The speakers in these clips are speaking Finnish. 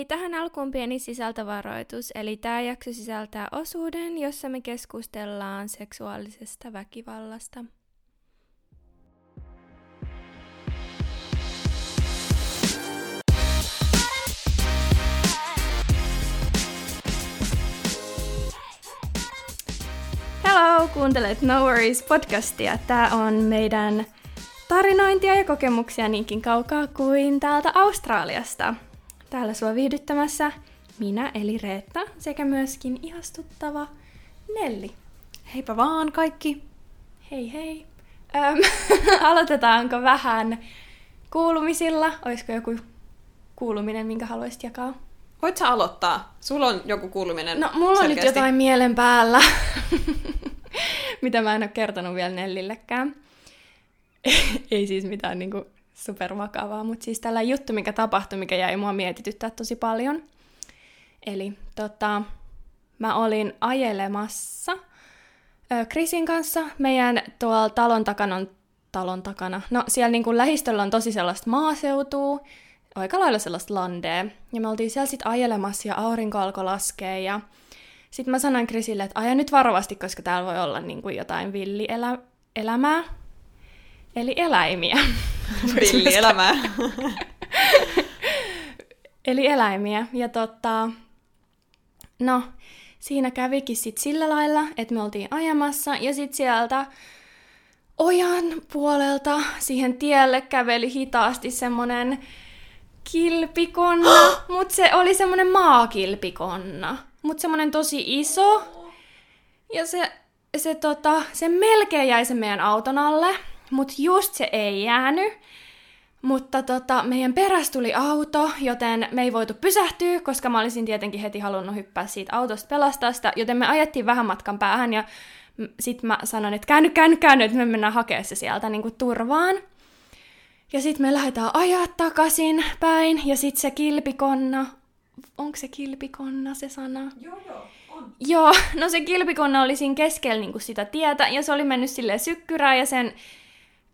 Hei, tähän alkuun pieni sisältövaroitus, eli tämä jakso sisältää osuuden, jossa me keskustellaan seksuaalisesta väkivallasta. Hello, kuuntelet No Worries podcastia. Tämä on meidän tarinointia ja kokemuksia niinkin kaukaa kuin täältä Australiasta. Täällä sua viihdyttämässä minä eli Reetta sekä myöskin ihastuttava Nelli. Heipä vaan kaikki! Hei hei! Öm, aloitetaanko vähän kuulumisilla? Olisiko joku kuuluminen, minkä haluaisit jakaa? Voit sä aloittaa? Sulla on joku kuuluminen No, mulla on selkeästi. nyt jotain mielen päällä, mitä mä en ole kertonut vielä Nellillekään. Ei siis mitään niinku supervakavaa, mutta siis tällä juttu, mikä tapahtui, mikä jäi mua mietityttää tosi paljon. Eli tota, mä olin ajelemassa Krisin kanssa. Meidän tuolla talon takana on talon takana. No siellä niinku lähistöllä on tosi sellaista maaseutua, aika lailla sellaista landea. Ja me oltiin siellä sitten ajelemassa ja aurinko alkoi laskea ja sitten mä sanoin Krisille, että aja nyt varovasti, koska täällä voi olla niinku jotain villielämää. Eli eläimiä. Villielämää. Eli eläimiä. Ja tota, no, siinä kävikin sit sillä lailla, että me oltiin ajamassa ja sit sieltä ojan puolelta siihen tielle käveli hitaasti semmonen kilpikonna, mutta se oli semmonen maakilpikonna, mutta semmonen tosi iso. Ja se, se, tota, se melkein jäi sen meidän auton alle, mutta just se ei jäänyt. Mutta tota, meidän peräs tuli auto, joten me ei voitu pysähtyä, koska mä olisin tietenkin heti halunnut hyppää siitä autosta pelastaa sitä, joten me ajettiin vähän matkan päähän ja sitten mä sanoin, että käänny, käänny, käänny, että me mennään hakemaan se sieltä niin kuin turvaan. Ja sitten me lähdetään ajaa takaisin päin, ja sitten se kilpikonna, onko se kilpikonna se sana? joo, joo, on. Joo, no se kilpikonna oli siinä keskellä niin kuin sitä tietä, ja se oli mennyt sille sykkyrään, ja sen,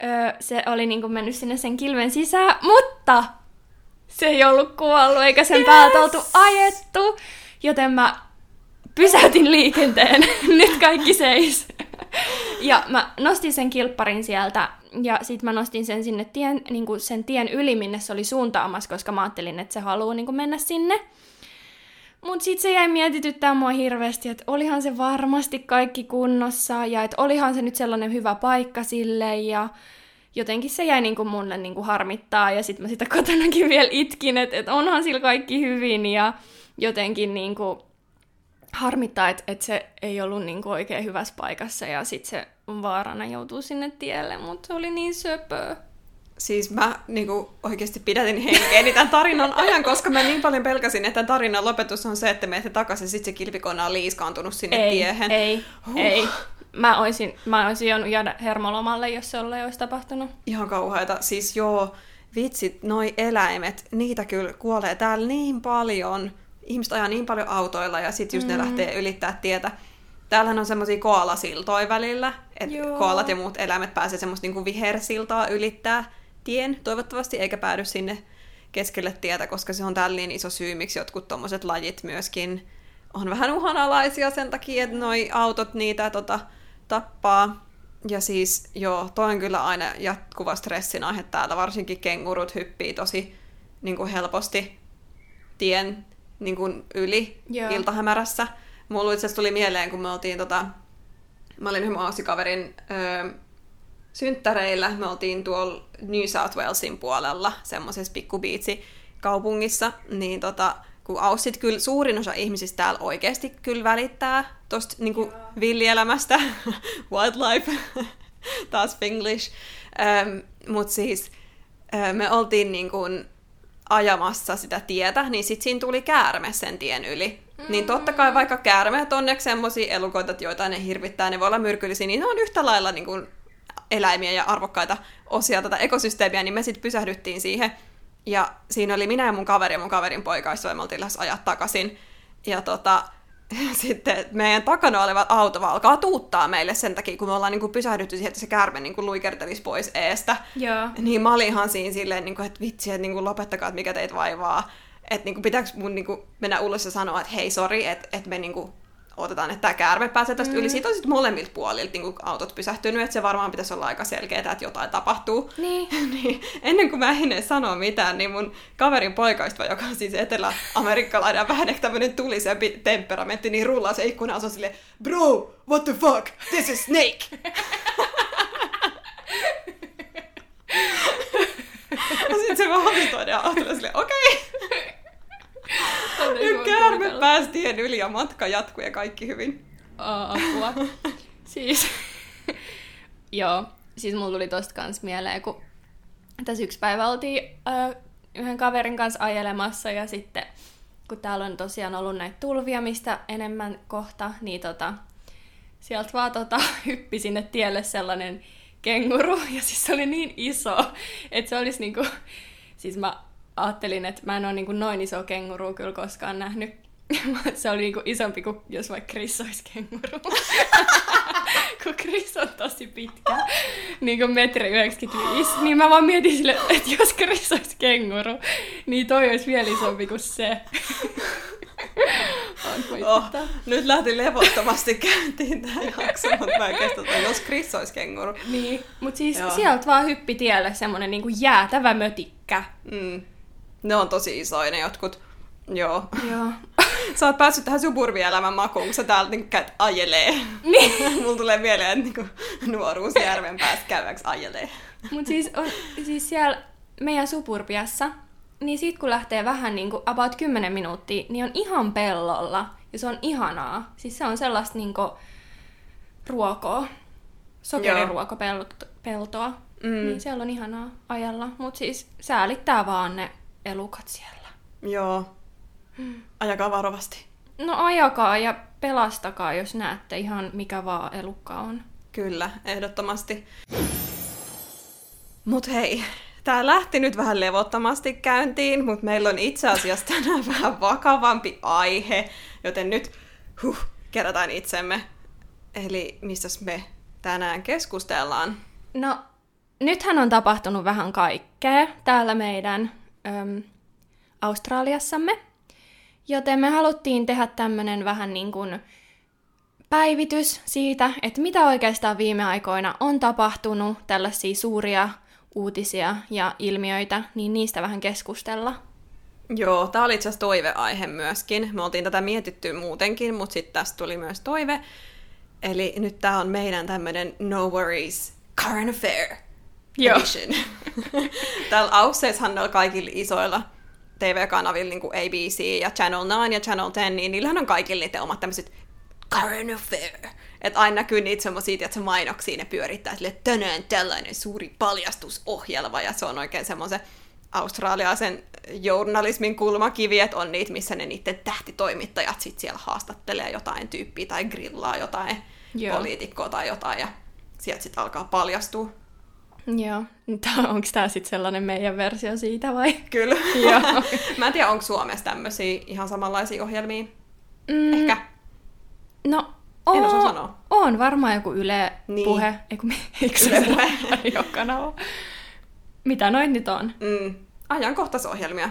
öö, se oli niin kuin mennyt sinne sen kilven sisään, mutta se ei ollut kuollut, eikä sen yes! päältä oltu ajettu, joten mä pysäytin liikenteen, nyt kaikki seis. Ja mä nostin sen kilpparin sieltä, ja sit mä nostin sen sinne tien, niin kuin sen tien yli, minne se oli suuntaamassa, koska mä ajattelin, että se haluaa niin kuin mennä sinne. Mut sit se jäi mietityttää mua hirveästi, että olihan se varmasti kaikki kunnossa ja että olihan se nyt sellainen hyvä paikka sille ja jotenkin se jäi niinku mulle niinku harmittaa ja sitten mä sitä kotonakin vielä itkin, että et onhan sillä kaikki hyvin ja jotenkin niinku harmittaa, että et se ei ollut niinku oikein hyvässä paikassa ja sitten se vaarana joutuu sinne tielle, mutta se oli niin söpö. Siis mä niinku, oikeasti pidätin henkeäni tämän tarinan ajan, koska mä niin paljon pelkäsin, että tämän tarinan lopetus on se, että menette takaisin, sitten se kilpikonna on liiskaantunut sinne ei, tiehen. Ei, huh. ei. Mä oisin, mä oisin joudut jäädä hermolomalle, jos se ei olisi tapahtunut. Ihan kauheita. Siis joo, vitsit, noi eläimet, niitä kyllä kuolee täällä niin paljon. Ihmiset ajaa niin paljon autoilla ja sitten just mm. ne lähtee ylittää tietä. Täällähän on semmoisia koalasiltoja välillä, että koalat ja muut eläimet pääsee semmoista niinku vihersiltaa ylittää tien toivottavasti, eikä päädy sinne keskelle tietä, koska se on täällä niin iso syy, miksi jotkut tommoset lajit myöskin on vähän uhanalaisia sen takia, että noi autot niitä tota, tappaa. Ja siis joo, toi on kyllä aina jatkuva stressin aihe täällä, varsinkin kengurut hyppii tosi niin kuin helposti tien niin kuin yli Joo. iltahämärässä. Mulla itse tuli mieleen, kun me oltiin tota, mä olin yhden kaverin öö, synttäreillä. Me oltiin tuolla New South Walesin puolella, semmoisessa pikkubiitsi kaupungissa, niin tota, kun Aussit kyllä suurin osa ihmisistä täällä oikeasti kyllä välittää tosta niinku villielämästä, wildlife, taas English. Ähm, Mutta siis äh, me oltiin niinku ajamassa sitä tietä, niin sit siinä tuli käärme sen tien yli. Mm. Niin totta kai vaikka käärmeet on semmoisia elukoita, joita ne hirvittää, ne voi olla myrkyllisiä, niin ne on yhtä lailla niin kuin eläimiä ja arvokkaita osia tätä ekosysteemiä, niin me sitten pysähdyttiin siihen. Ja siinä oli minä ja mun kaveri ja mun kaverin poika, ja me oltiin lähes ajaa takaisin. Ja tota, sitten meidän takana oleva auto vaan alkaa tuuttaa meille sen takia, kun me ollaan niinku pysähdytty siihen, että se kärme niinku luikertelisi pois eestä. Joo. Niin mä olin ihan siinä silleen, niinku, että vitsi, että niinku lopettakaa, että mikä teitä vaivaa. että niinku, pitääkö mun niinku, mennä ulos ja sanoa, että hei, sori, että et me niinku, otetaan, että tämä käärme pääsee tästä mm. yli. Siitä on sitten molemmilta puolilta niin autot pysähtynyt, että se varmaan pitäisi olla aika selkeää, että jotain tapahtuu. Niin. niin ennen kuin mä en edes sanoa mitään, niin mun kaverin poikaista, joka on siis etelä-amerikkalainen ja vähän ehkä tämmöinen tulisempi temperamentti, niin rullaa se ikkuna ja on silleen, bro, what the fuck, this is snake! sitten se vaan ja silleen, okei. Okay. Nyt käärme pääsi tien yli ja matka jatkuu ja kaikki hyvin. apua. siis, joo, siis mulla tuli tosta kans mieleen, kun tässä yksi päivä oltiin äh, yhden kaverin kanssa ajelemassa ja sitten kun täällä on tosiaan ollut näitä tulvia, mistä enemmän kohta, niin tota, sieltä vaan tota, hyppi sinne tielle sellainen kenguru, ja siis se oli niin iso, että se olisi niinku, siis mä ajattelin, että mä en ole niin kuin noin iso kenguru kyllä koskaan nähnyt. se oli niin kuin isompi kuin jos vaikka Chris olisi kenguru. kun Chris on tosi pitkä, niin kuin metri 95, niin mä vaan mietin sille, että jos Chris olisi kenguru, niin toi olisi vielä isompi kuin se. oh, nyt lähti levottomasti käyntiin tämä jakso, mutta mä en kestä, jos Chris olisi kenguru. Niin, mutta siis Joo. sieltä vaan hyppi tielle semmonen niinku jäätävä mötikkä. Mm. Ne on tosi isoja ne jotkut. Joo. Joo. Sä oot päässyt tähän suburbielämän makuun, kun sä täältä niin käyt ajelee. Niin. Mulla tulee mieleen, että niin nuoruus järven päässä käyväksi ajelee. Mut siis, on, siis siellä meidän suburbiassa, niin sit kun lähtee vähän niin kuin about 10 minuuttia, niin on ihan pellolla. Ja se on ihanaa. Siis se on sellaista niin kuin ruokoa. Sokeriruokopeltoa. Mm. Niin siellä on ihanaa ajalla. Mutta siis säälittää vaan ne elukat siellä. Joo. Ajakaa varovasti. No ajakaa ja pelastakaa, jos näette ihan mikä vaan elukka on. Kyllä, ehdottomasti. Mut hei, tää lähti nyt vähän levottomasti käyntiin, mutta meillä on itse asiassa tänään vähän vakavampi aihe, joten nyt huh, kerätään itsemme. Eli missä me tänään keskustellaan? No, nythän on tapahtunut vähän kaikkea täällä meidän äm, Australiassamme. Joten me haluttiin tehdä tämmönen vähän niin kuin päivitys siitä, että mitä oikeastaan viime aikoina on tapahtunut, tällaisia suuria uutisia ja ilmiöitä, niin niistä vähän keskustella. Joo, tämä oli itse asiassa toiveaihe myöskin. Me oltiin tätä mietitty muutenkin, mutta sitten tästä tuli myös toive. Eli nyt tämä on meidän tämmöinen No Worries Current Affair Joo. edition. Täällä Ausseissahan on kaikilla isoilla TV-kanavilla niin kuin ABC ja Channel 9 ja Channel 10, niin niillähän on kaikilla niiden omat tämmöiset current affair. Että aina näkyy niitä semmoisia, että mainoksia ne pyörittää sille, tänään tällainen suuri paljastusohjelma, ja se on oikein semmoisen australialaisen journalismin kulmakivi, että on niitä, missä ne niiden tähtitoimittajat sit siellä haastattelee jotain tyyppiä tai grillaa jotain Joo. poliitikkoa tai jotain, ja sieltä sitten alkaa paljastua. Joo. Onko tämä sitten sellainen meidän versio siitä vai? Kyllä. Joo. Mä en tiedä, onko Suomessa tämmöisiä ihan samanlaisia ohjelmia. Mm. Ehkä. No, en osaa sanoa. On varmaan joku Yle niin. puhe. Eiku, eikö Yle puhe. kanava. Mitä noin nyt on? Mm. Ajankohtaisohjelmia.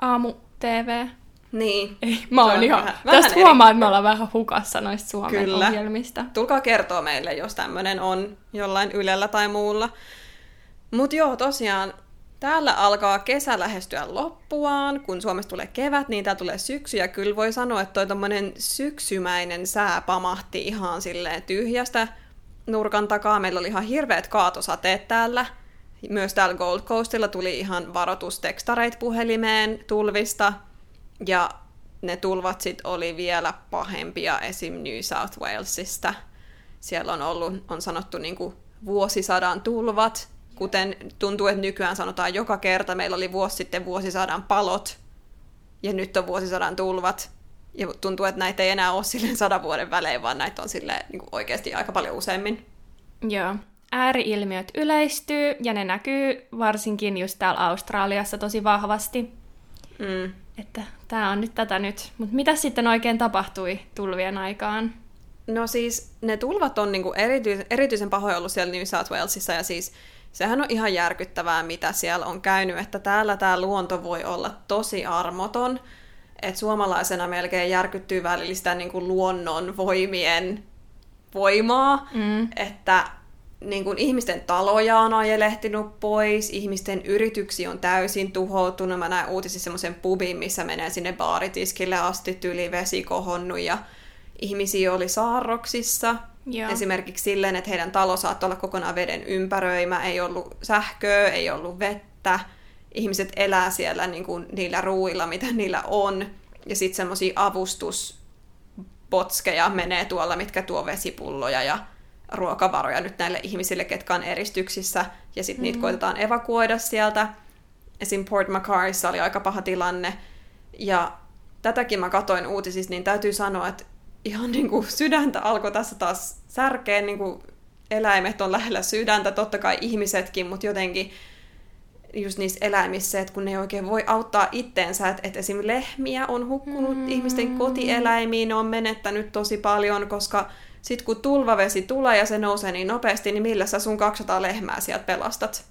Aamu TV. Niin. Ei, mä oon ihan, vähän, tästä vähän huomaa, että me ollaan vähän hukassa noista Suomen Kyllä. ohjelmista. Tulkaa kertoa meille, jos tämmöinen on jollain Ylellä tai muulla. Mutta joo, tosiaan täällä alkaa kesä lähestyä loppuaan. Kun Suomessa tulee kevät, niin täällä tulee syksy. Ja kyllä voi sanoa, että toi tommonen syksymäinen sää pamahti ihan silleen tyhjästä nurkan takaa. Meillä oli ihan hirveät kaatosateet täällä. Myös täällä Gold Coastilla tuli ihan varoitustekstareita puhelimeen tulvista. Ja ne tulvat sit oli vielä pahempia esim. New South Walesista. Siellä on ollut, on sanottu niinku vuosisadan tulvat, kuten tuntuu, että nykyään sanotaan joka kerta. Meillä oli vuosi sitten vuosisadan palot, ja nyt on vuosisadan tulvat. Ja tuntuu, että näitä ei enää ole silleen sadan vuoden välein, vaan näitä on silleen, niin kuin oikeasti aika paljon useammin. Joo. Ääriilmiöt yleistyy, ja ne näkyy varsinkin just täällä Australiassa tosi vahvasti. Mm. Että tämä on nyt tätä nyt. Mutta mitä sitten oikein tapahtui tulvien aikaan? No siis ne tulvat on niinku erityisen, erityisen pahoja ollut siellä New South Walesissa ja siis sehän on ihan järkyttävää, mitä siellä on käynyt, että täällä tämä luonto voi olla tosi armoton, että suomalaisena melkein järkyttyy välillä sitä niin kuin luonnon voimien voimaa, mm. että niin kuin ihmisten taloja on ajelehtinut pois, ihmisten yrityksiä on täysin tuhoutunut. Mä näen uutisissa semmoisen pubin, missä menee sinne baaritiskille asti, tyli vesi kohonnut ja ihmisiä oli saarroksissa. Joo. Esimerkiksi silleen, että heidän talo saattoi olla kokonaan veden ympäröimä, ei ollut sähköä, ei ollut vettä. Ihmiset elää siellä niin kuin niillä ruuilla, mitä niillä on. Ja sitten semmoisia avustuspotskeja menee tuolla, mitkä tuo vesipulloja ja ruokavaroja nyt näille ihmisille, ketkä on eristyksissä, ja sitten mm-hmm. niitä koitetaan evakuoida sieltä. Esim. Port Macarissa oli aika paha tilanne, ja tätäkin mä katoin uutisista, niin täytyy sanoa, että ihan niin kuin sydäntä alkoi tässä taas särkeen, niin kuin eläimet on lähellä sydäntä, totta kai ihmisetkin, mutta jotenkin just niissä eläimissä, että kun ne ei oikein voi auttaa itteensä, että, että esim. lehmiä on hukkunut mm. ihmisten kotieläimiin, ne on menettänyt tosi paljon, koska sitten kun tulvavesi tulee ja se nousee niin nopeasti, niin millä sä sun 200 lehmää sieltä pelastat?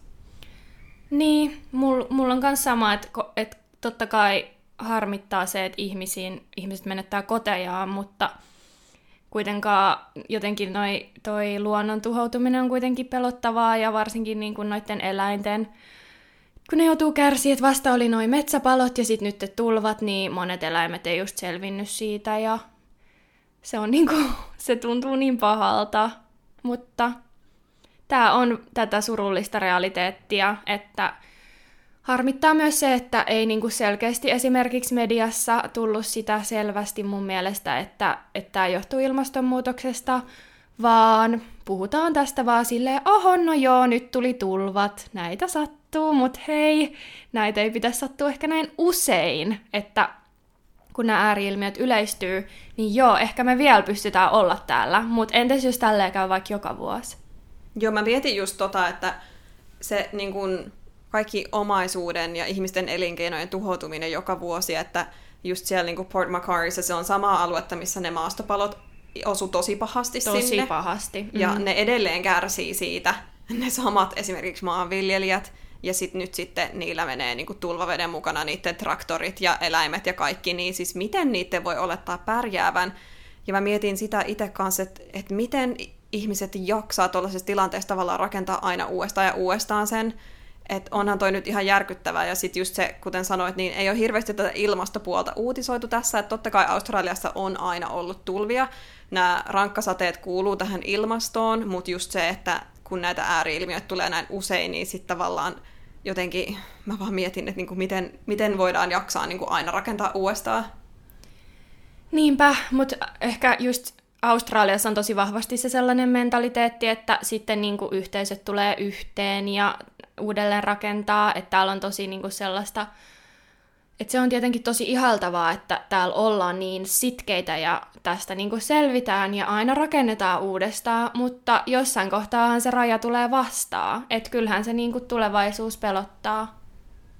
Niin, mulla mul on myös sama, että et totta kai harmittaa se, että ihmisiin, ihmiset menettää kotejaan, mutta kuitenkaan jotenkin noi, toi luonnon tuhoutuminen on kuitenkin pelottavaa ja varsinkin niin kuin noiden eläinten, kun ne joutuu kärsiä, että vasta oli noin metsäpalot ja sitten nyt tulvat, niin monet eläimet ei just selvinnyt siitä ja se on niinku, se tuntuu niin pahalta, mutta tämä on tätä surullista realiteettia, että harmittaa myös se, että ei niinku selkeästi esimerkiksi mediassa tullut sitä selvästi mun mielestä, että tämä johtuu ilmastonmuutoksesta, vaan puhutaan tästä vaan silleen, oho, no joo, nyt tuli tulvat, näitä sattuu, mutta hei, näitä ei pitäisi sattua ehkä näin usein, että kun nämä ääriilmiöt yleistyy, niin joo, ehkä me vielä pystytään olla täällä, mutta entäs jos tälleen käy vaikka joka vuosi? Joo, mä mietin just tota, että se niin kun, kaikki omaisuuden ja ihmisten elinkeinojen tuhoutuminen joka vuosi, että just siellä niin kuin Port Macarissa se on sama aluetta, missä ne maastopalot osu tosi pahasti tosi sinne. Tosi pahasti. Mm. Ja ne edelleen kärsii siitä, ne samat esimerkiksi maanviljelijät, ja sit nyt sitten niillä menee niinku tulvaveden mukana niiden traktorit ja eläimet ja kaikki, niin siis miten niiden voi olettaa pärjäävän? Ja mä mietin sitä itse kanssa, että, että miten ihmiset jaksaa tuollaisessa tilanteessa tavallaan rakentaa aina uudestaan ja uudestaan sen, että onhan toi nyt ihan järkyttävää, ja sitten just se, kuten sanoit, niin ei ole hirveästi tätä ilmastopuolta uutisoitu tässä, että totta kai Australiassa on aina ollut tulvia, nämä rankkasateet kuuluu tähän ilmastoon, mutta just se, että kun näitä ääriilmiöitä tulee näin usein, niin sitten tavallaan jotenkin mä vaan mietin, että niinku miten, miten voidaan jaksaa niinku aina rakentaa uudestaan. Niinpä, mutta ehkä just Australiassa on tosi vahvasti se sellainen mentaliteetti, että sitten niinku yhteisöt tulee yhteen ja uudelleen rakentaa, että täällä on tosi niinku sellaista et se on tietenkin tosi ihaltavaa, että täällä ollaan niin sitkeitä ja tästä niin kuin selvitään ja aina rakennetaan uudestaan, mutta jossain kohtaahan se raja tulee vastaan. Että kyllähän se niin kuin tulevaisuus pelottaa,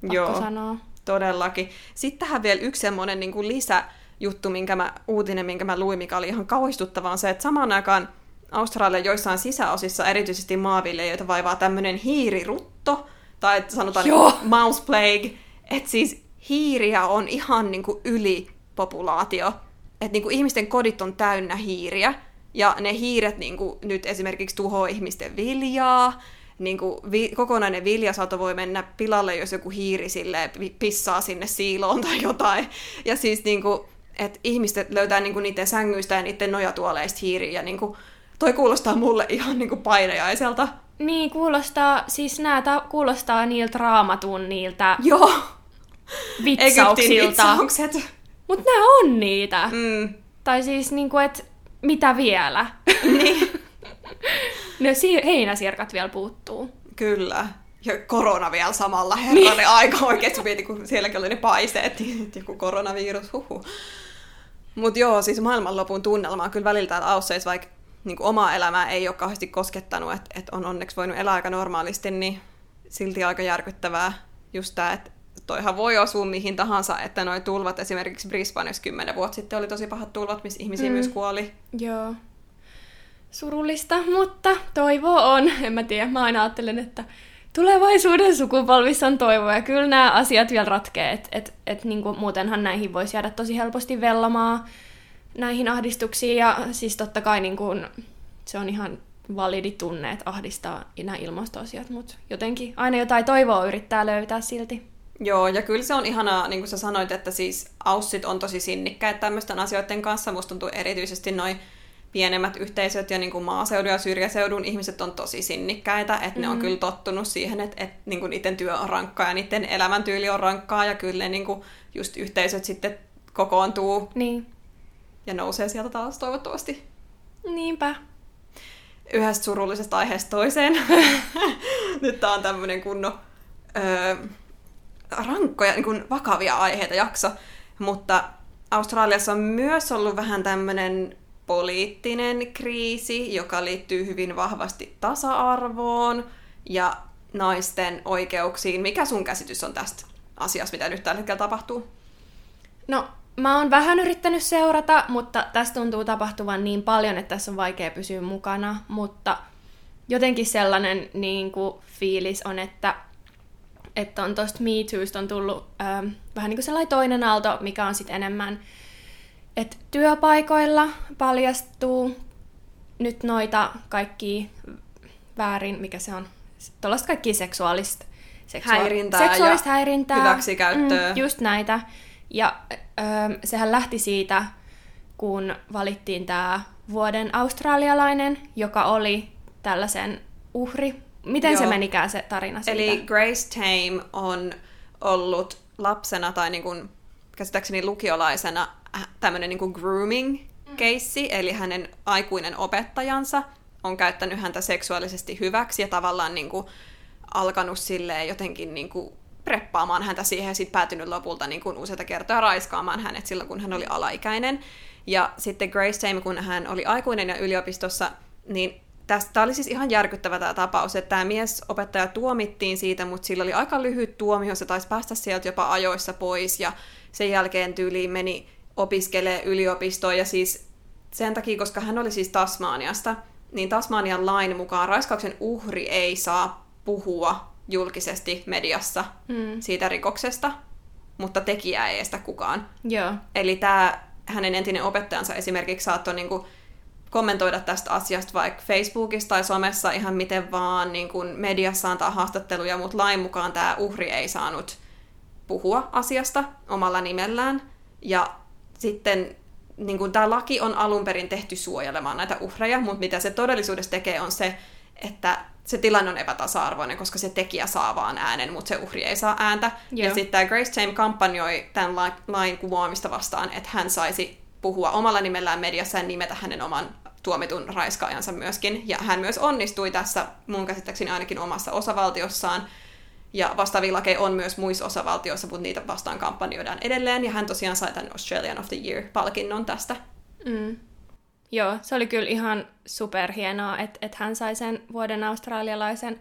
pakko Joo, sanoa. todellakin. Sitten tähän vielä yksi semmoinen niin kuin lisäjuttu, minkä mä, uutinen, minkä mä luin, mikä oli ihan kauhistuttava, on se, että samaan aikaan Australian joissain sisäosissa, erityisesti maanviljelijöitä, vaivaa tämmöinen hiirirutto, tai sanotaan Joo. mouse plague, että siis hiiriä on ihan niin kuin ylipopulaatio. Että niin kuin ihmisten kodit on täynnä hiiriä, ja ne hiiret niin kuin nyt esimerkiksi tuhoaa ihmisten viljaa, niin kuin vi- kokonainen viljasato voi mennä pilalle, jos joku hiiri sille pissaa sinne siiloon tai jotain. Ja siis niin kuin, että ihmiset löytää niin kuin niiden sängyistä ja niiden nojatuoleista hiiriä. Ja niin kuin, toi kuulostaa mulle ihan niin kuin painajaiselta. Niin, kuulostaa, siis nämä kuulostaa niiltä raamatun niiltä Joo vitsauksilta. Mutta nämä on niitä. Mm. Tai siis niinku, että mitä vielä? Niin. ne heinäsirkat vielä puuttuu. Kyllä. Ja korona vielä samalla. Herranen niin. aika oikeesti mietin, kun sielläkin oli ne paiseet. Joku koronavirus, huhu. Mutta joo, siis maailmanlopun tunnelma on kyllä välillä täällä Ausseissa, vaikka niin omaa elämää ei ole kauheasti koskettanut, että et on onneksi voinut elää aika normaalisti, niin silti aika järkyttävää just tämä, että toihan voi osua mihin tahansa, että noi tulvat esimerkiksi Brisbaneissa kymmenen vuotta sitten oli tosi pahat tulvat, missä ihmisiä mm. myös kuoli. Joo. surullista, mutta toivo on. En mä tiedä, mä aina ajattelen, että tulevaisuuden sukupolvissa on toivoa ja kyllä nämä asiat vielä ratkee. Et, et, et niin kuin, muutenhan näihin voisi jäädä tosi helposti vellamaan näihin ahdistuksiin ja siis totta kai niin kuin, se on ihan validi tunne, että ahdistaa nämä ilmastoasiat, mutta jotenkin aina jotain toivoa yrittää löytää silti. Joo, ja kyllä se on ihanaa, niin kuin sä sanoit, että siis aussit on tosi sinnikkäitä tämmöisten asioiden kanssa. Musta tuntuu erityisesti noin pienemmät yhteisöt ja niin kuin maaseudun ja syrjäseudun ihmiset on tosi sinnikkäitä, että mm-hmm. ne on mm. kyllä tottunut siihen, että, että niin kuin niiden työ on rankkaa ja niiden elämäntyyli on rankkaa ja kyllä ne niin kuin just yhteisöt sitten kokoontuu niin. Ja nousee sieltä taas toivottavasti. Niinpä. Yhdestä surullisesta aiheesta toiseen. Nyt tää on tämmönen kunno öö, rankkoja, niin kuin vakavia aiheita jakso, mutta Australiassa on myös ollut vähän tämmöinen poliittinen kriisi, joka liittyy hyvin vahvasti tasa-arvoon ja naisten oikeuksiin. Mikä sun käsitys on tästä asiasta, mitä nyt tällä hetkellä tapahtuu? No, mä oon vähän yrittänyt seurata, mutta tässä tuntuu tapahtuvan niin paljon, että tässä on vaikea pysyä mukana, mutta jotenkin sellainen niin kuin, fiilis on, että, että on tosta Me Toosta on tullut ähm, vähän niin kuin sellainen toinen aalto, mikä on sitten enemmän että työpaikoilla paljastuu nyt noita kaikki väärin, mikä se on, tuollaista kaikki seksuaalista, seksua- häirintää, seksuaalista ja häirintää. hyväksikäyttöä. Mm, just näitä. Ja ö, sehän lähti siitä, kun valittiin tämä vuoden australialainen, joka oli tällaisen uhri. Miten Joo. se menikään se tarina siitä? Eli Grace Tame on ollut lapsena tai niin kuin, käsittääkseni lukiolaisena tämmöinen niin grooming-keissi, mm. eli hänen aikuinen opettajansa on käyttänyt häntä seksuaalisesti hyväksi ja tavallaan niin kuin alkanut silleen jotenkin niin kuin preppaamaan häntä siihen ja sitten päätynyt lopulta niin kuin useita kertoja raiskaamaan hänet silloin, kun hän oli alaikäinen. Ja sitten Grace Tame, kun hän oli aikuinen ja yliopistossa, niin Tämä oli siis ihan järkyttävä tämä tapaus, että tämä miesopettaja tuomittiin siitä, mutta sillä oli aika lyhyt tuomio, se taisi päästä sieltä jopa ajoissa pois ja sen jälkeen tyyliin meni opiskelee yliopistoon ja siis sen takia, koska hän oli siis Tasmaniasta, niin Tasmanian lain mukaan raiskauksen uhri ei saa puhua julkisesti mediassa mm. siitä rikoksesta, mutta tekijä ei estä kukaan. Joo. Eli tämä hänen entinen opettajansa esimerkiksi saattoi niinku kommentoida tästä asiasta vaikka Facebookissa tai somessa ihan miten vaan, niin kuin mediassa antaa haastatteluja, mutta lain mukaan tämä uhri ei saanut puhua asiasta omalla nimellään. Ja sitten niin kuin tämä laki on alun perin tehty suojelemaan näitä uhreja, mutta mitä se todellisuudessa tekee on se, että se tilanne on epätasa-arvoinen, koska se tekijä saa vaan äänen, mutta se uhri ei saa ääntä. Joo. Ja sitten tämä Grace Tame kampanjoi tämän lain kumoamista vastaan, että hän saisi puhua omalla nimellään mediassa ja nimetä hänen oman tuomitun raiskaajansa myöskin. Ja hän myös onnistui tässä mun käsittääkseni ainakin omassa osavaltiossaan. Ja vastaavia lakeja on myös muissa osavaltioissa, mutta niitä vastaan kampanjoidaan edelleen. Ja hän tosiaan sai tämän Australian of the Year-palkinnon tästä. Mm. Joo, se oli kyllä ihan superhienoa, että, että hän sai sen vuoden australialaisen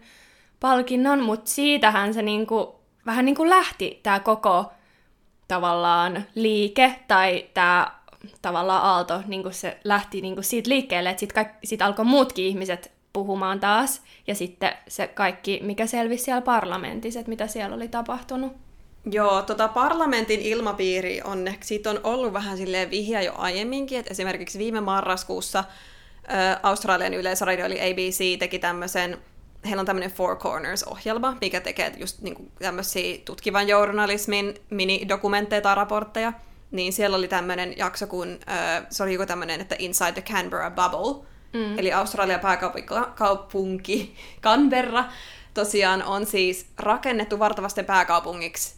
palkinnon, mutta siitähän se niinku, vähän niin kuin lähti tämä koko tavallaan liike tai tämä tavallaan aalto, niin se lähti niin siitä liikkeelle, että sitten sit alkoi muutkin ihmiset puhumaan taas, ja sitten se kaikki, mikä selvisi siellä parlamentissa, että mitä siellä oli tapahtunut. Joo, tota parlamentin ilmapiiri on, siitä on ollut vähän silleen vihja jo aiemminkin, että esimerkiksi viime marraskuussa ä, Australian yleisradio eli ABC teki tämmöisen, heillä on tämmöinen Four Corners-ohjelma, mikä tekee just niinku tämmöisiä tutkivan journalismin mini-dokumentteja tai raportteja, niin siellä oli tämmöinen jakso, kun ä, se oli joku tämmöinen, että Inside the Canberra Bubble, Mm. Eli Australian pääkaupunki Canberra tosiaan on siis rakennettu vartavasten pääkaupungiksi,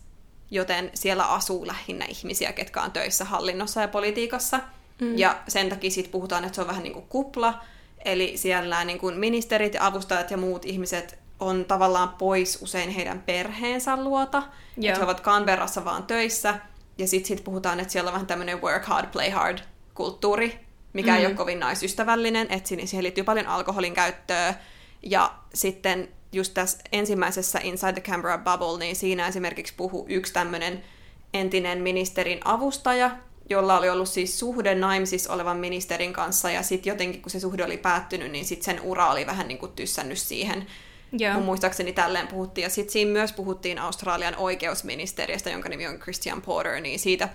joten siellä asuu lähinnä ihmisiä, ketkä on töissä hallinnossa ja politiikassa. Mm. Ja sen takia siitä puhutaan, että se on vähän niin kuin kupla, eli siellä niin kuin ministerit ja avustajat ja muut ihmiset on tavallaan pois usein heidän perheensä luota. Että he ovat Canberrassa vaan töissä. Ja sitten sit puhutaan, että siellä on vähän tämmöinen work hard, play hard kulttuuri, mikä mm. ei ole kovin naisystävällinen, että siihen liittyy paljon alkoholin käyttöä. Ja sitten just tässä ensimmäisessä Inside the Canberra Bubble, niin siinä esimerkiksi puhuu yksi tämmöinen entinen ministerin avustaja, jolla oli ollut siis suhde naimisissa olevan ministerin kanssa, ja sitten jotenkin kun se suhde oli päättynyt, niin sitten sen ura oli vähän niin kuin tyssännyt siihen. Joo. Mun muistaakseni tälleen puhuttiin. Ja sitten siinä myös puhuttiin Australian oikeusministeriöstä, jonka nimi on Christian Porter, niin siitä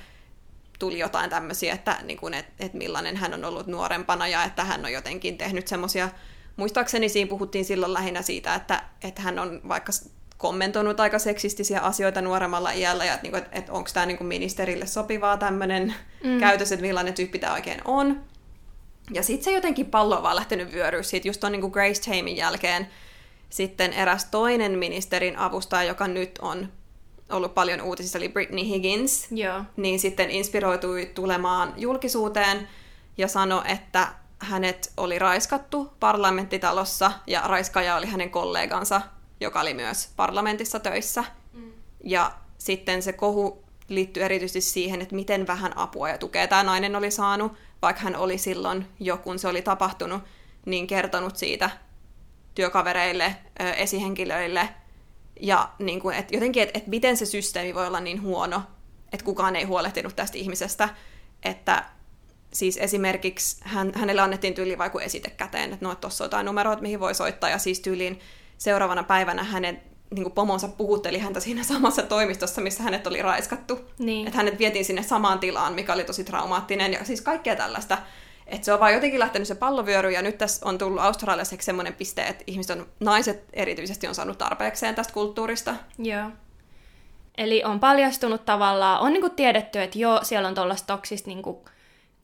tuli jotain tämmöisiä, että, niin kuin, että, että millainen hän on ollut nuorempana ja että hän on jotenkin tehnyt semmoisia, muistaakseni siinä puhuttiin silloin lähinnä siitä, että, että hän on vaikka kommentoinut aika seksistisiä asioita nuoremmalla iällä, ja että, niin että, että onko tämä niin ministerille sopivaa tämmöinen mm. käytös, että millainen tyyppi tämä oikein on. Ja sitten se jotenkin pallo on vaan lähtenyt vyöryä siitä, just on niin Grace Tamin jälkeen sitten eräs toinen ministerin avustaja, joka nyt on ollut paljon uutisissa, eli Britney Higgins, Joo. niin sitten inspiroitui tulemaan julkisuuteen ja sanoi, että hänet oli raiskattu parlamenttitalossa ja raiskaja oli hänen kollegansa, joka oli myös parlamentissa töissä. Mm. Ja sitten se kohu liittyy erityisesti siihen, että miten vähän apua ja tukea tämä nainen oli saanut, vaikka hän oli silloin jo, kun se oli tapahtunut, niin kertonut siitä työkavereille, esihenkilöille, ja niin kuin, että jotenkin, että, että miten se systeemi voi olla niin huono, että kukaan ei huolehtinut tästä ihmisestä, että siis esimerkiksi hän, hänelle annettiin tyyliin vaikka esite käteen, että no, tuossa on jotain numeroita, mihin voi soittaa, ja siis tyyliin seuraavana päivänä hänen niin kuin pomonsa puhutteli häntä siinä samassa toimistossa, missä hänet oli raiskattu. Niin. Että hänet vietiin sinne samaan tilaan, mikä oli tosi traumaattinen, ja siis kaikkea tällaista. Että se on vaan jotenkin lähtenyt se pallovyöry, ja nyt tässä on tullut Australiassa semmoinen piste, että ihmiset on, naiset erityisesti on saanut tarpeekseen tästä kulttuurista. Joo. Eli on paljastunut tavallaan, on niinku tiedetty, että joo, siellä on tuollaista toksista niinku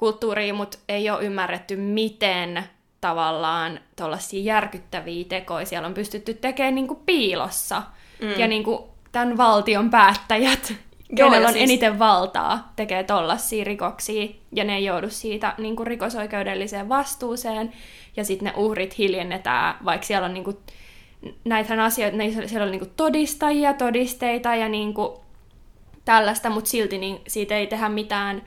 kulttuuria, mutta ei ole ymmärretty, miten tavallaan tuollaisia järkyttäviä tekoja siellä on pystytty tekemään niinku piilossa. Mm. Ja niinku tämän valtion päättäjät Joo, kenellä on siis... eniten valtaa, tekee tollasia rikoksia, ja ne ei joudu siitä niin kuin rikosoikeudelliseen vastuuseen, ja sitten ne uhrit hiljennetään, vaikka siellä on niin kuin, näitä asioita, ne, siellä on niin kuin todistajia, todisteita ja niin kuin tällaista, mutta silti niin siitä ei tehdä mitään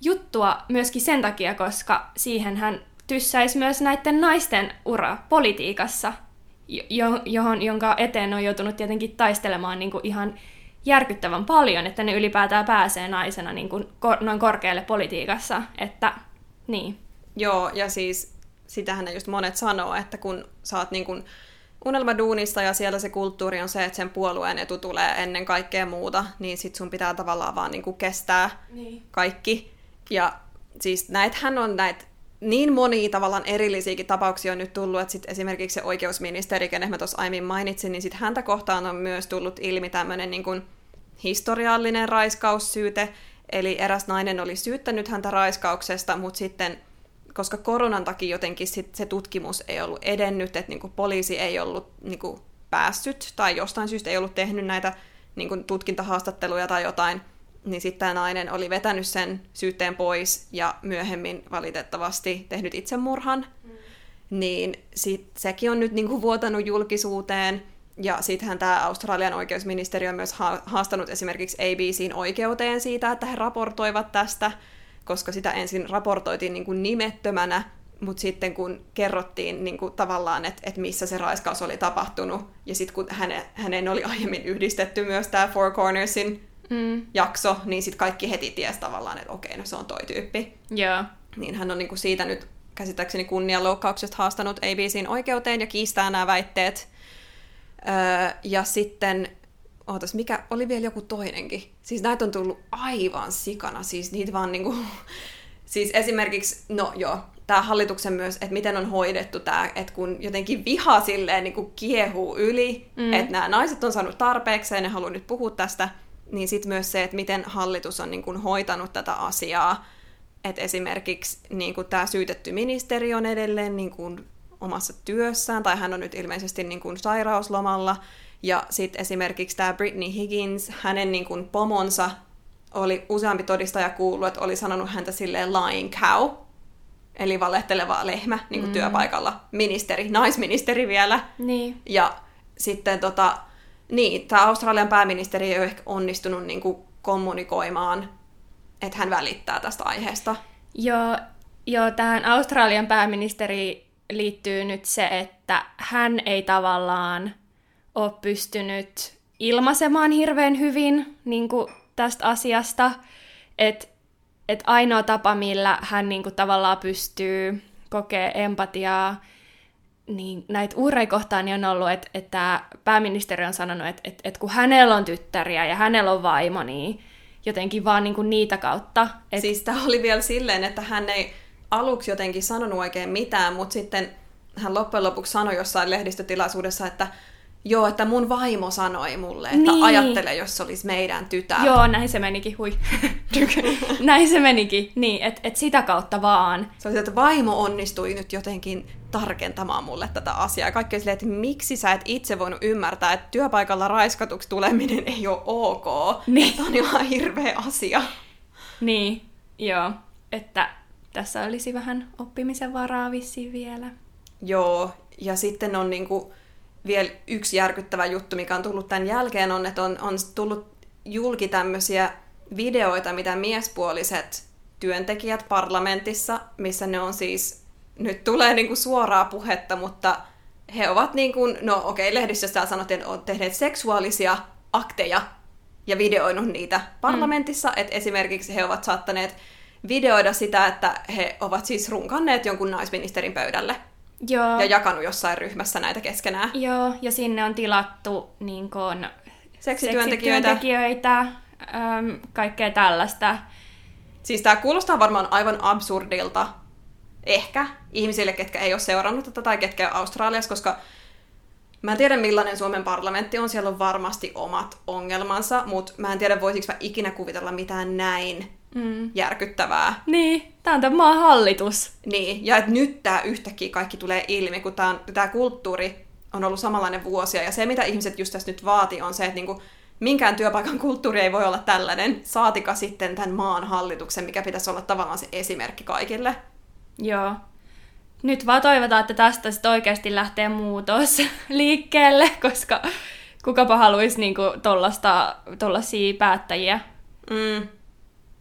juttua myöskin sen takia, koska siihen hän tyssäisi myös näiden naisten ura politiikassa, johon, jonka eteen on joutunut tietenkin taistelemaan niin kuin ihan järkyttävän paljon, että ne ylipäätään pääsee naisena niin kuin kor- noin korkealle politiikassa, että niin. Joo, ja siis sitähän ne just monet sanoo, että kun sä oot niin kuin unelmaduunissa ja siellä se kulttuuri on se, että sen puolueen etu tulee ennen kaikkea muuta, niin sit sun pitää tavallaan vaan niin kuin kestää niin. kaikki. Ja siis näitähän on näitä niin monia tavallaan erillisiäkin tapauksia on nyt tullut, että sit esimerkiksi se oikeusministeri, kenen mä tuossa aiemmin mainitsin, niin sit häntä kohtaan on myös tullut ilmi tämmöinen niin kuin historiallinen raiskaussyyte, eli eräs nainen oli syyttänyt häntä raiskauksesta, mutta sitten koska koronan takia jotenkin sit se tutkimus ei ollut edennyt, että niin kuin poliisi ei ollut niin kuin päässyt tai jostain syystä ei ollut tehnyt näitä niin kuin tutkintahaastatteluja tai jotain, niin sitten tämä nainen oli vetänyt sen syytteen pois ja myöhemmin valitettavasti tehnyt itsemurhan. Mm. Niin sit, sekin on nyt niinku vuotanut julkisuuteen. Ja sittenhän tämä Australian oikeusministeriö on myös haastanut esimerkiksi ABCn oikeuteen siitä, että he raportoivat tästä, koska sitä ensin raportoitiin niin kuin nimettömänä, mutta sitten kun kerrottiin niin kuin tavallaan, että, että missä se raiskaus oli tapahtunut, ja sitten kun häne, hänen oli aiemmin yhdistetty myös tämä Four Cornersin mm. jakso, niin sitten kaikki heti ties tavallaan, että okei, no se on toi tyyppi. Yeah. Niin hän on niinku siitä nyt käsittääkseni kunnianloukkauksesta haastanut ABCn oikeuteen ja kiistää nämä väitteet. Öö, ja sitten, ootas, mikä oli vielä joku toinenkin. Siis näitä on tullut aivan sikana, siis niitä vaan niinku... Siis esimerkiksi, no joo, tämä hallituksen myös, että miten on hoidettu tämä, että kun jotenkin viha silleen niin kuin kiehuu yli, mm. että nämä naiset on saanut tarpeekseen, ne haluaa nyt puhua tästä, niin sitten myös se, että miten hallitus on niin kuin hoitanut tätä asiaa. Että esimerkiksi niin kuin tämä syytetty ministeri on edelleen niin kuin omassa työssään, tai hän on nyt ilmeisesti niin kuin sairauslomalla. Ja sitten esimerkiksi tämä Britney Higgins, hänen niin kuin pomonsa oli useampi todistaja kuullut, että oli sanonut häntä silleen lying cow, eli valehteleva lehmä niin kuin mm. työpaikalla. Ministeri, naisministeri vielä. Niin. Ja sitten tota, niin, tämä Australian pääministeri ei ole ehkä onnistunut niin kuin kommunikoimaan, että hän välittää tästä aiheesta. Joo, joo, tähän Australian pääministeri liittyy nyt se, että hän ei tavallaan ole pystynyt ilmaisemaan hirveän hyvin niin kuin tästä asiasta. Että että ainoa tapa, millä hän niin kuin, tavallaan pystyy kokee empatiaa niin näitä uhreja kohtaan niin on ollut, että, että pääministeri on sanonut, että, että, että kun hänellä on tyttäriä ja hänellä on vaimo, niin jotenkin vaan niin kuin niitä kautta. Et... Siis tämä oli vielä silleen, että hän ei aluksi jotenkin sanonut oikein mitään, mutta sitten hän loppujen lopuksi sanoi jossain lehdistötilaisuudessa, että Joo, että mun vaimo sanoi mulle, että niin. ajattele, jos se olisi meidän tytär. Joo, näin se menikin, hui. näin se menikin, niin, että et sitä kautta vaan. Se oli, että vaimo onnistui nyt jotenkin tarkentamaan mulle tätä asiaa. Kaikki silleen, että miksi sä et itse voinut ymmärtää, että työpaikalla raiskatuksi tuleminen ei ole ok. Niin. Tämä on ihan hirveä asia. Niin, joo. Että tässä olisi vähän oppimisen varaa vissiin vielä. Joo, ja sitten on niinku vielä yksi järkyttävä juttu, mikä on tullut tämän jälkeen, on, että on, on tullut julki tämmöisiä videoita, mitä miespuoliset työntekijät parlamentissa, missä ne on siis, nyt tulee niinku suoraa puhetta, mutta he ovat niin kuin, no okei, okay, lehdistössä sanottiin, että ovat tehneet seksuaalisia akteja ja videoinut niitä parlamentissa, mm. että esimerkiksi he ovat saattaneet videoida sitä, että he ovat siis runkanneet jonkun naisministerin pöydälle. Joo. ja jakanut jossain ryhmässä näitä keskenään. Joo, ja sinne on tilattu niin kun, seksityöntekijöitä, seksityöntekijöitä äm, kaikkea tällaista. Siis tämä kuulostaa varmaan aivan absurdilta, ehkä, ihmisille, ketkä ei ole seurannut tätä tai ketkä on Australiassa, koska mä en tiedä millainen Suomen parlamentti on, siellä on varmasti omat ongelmansa, mutta mä en tiedä voisiko mä ikinä kuvitella mitään näin mm. järkyttävää. Niin, tämä on tämä maan hallitus. Niin, ja että nyt tämä yhtäkkiä kaikki tulee ilmi, kun tämä, tämä kulttuuri on ollut samanlainen vuosia, ja se mitä ihmiset just tässä nyt vaati on se, että niinku, minkään työpaikan kulttuuri ei voi olla tällainen, saatika sitten tämän maan hallituksen, mikä pitäisi olla tavallaan se esimerkki kaikille. Joo. Nyt vaan toivotaan, että tästä sitten oikeasti lähtee muutos liikkeelle, koska kukapa haluaisi niinku tollasia päättäjiä. Mm.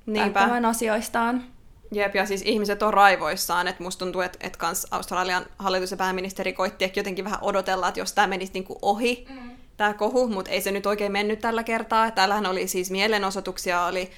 Niinpä. asioistaan. Jep, ja siis ihmiset on raivoissaan, että musta tuntuu, että, että kans Australian hallitus ja pääministeri koitti että jotenkin vähän odotella, että jos tämä menisi niinku ohi, mm. tämä kohu, mutta ei se nyt oikein mennyt tällä kertaa. Täällähän oli siis mielenosoituksia, oli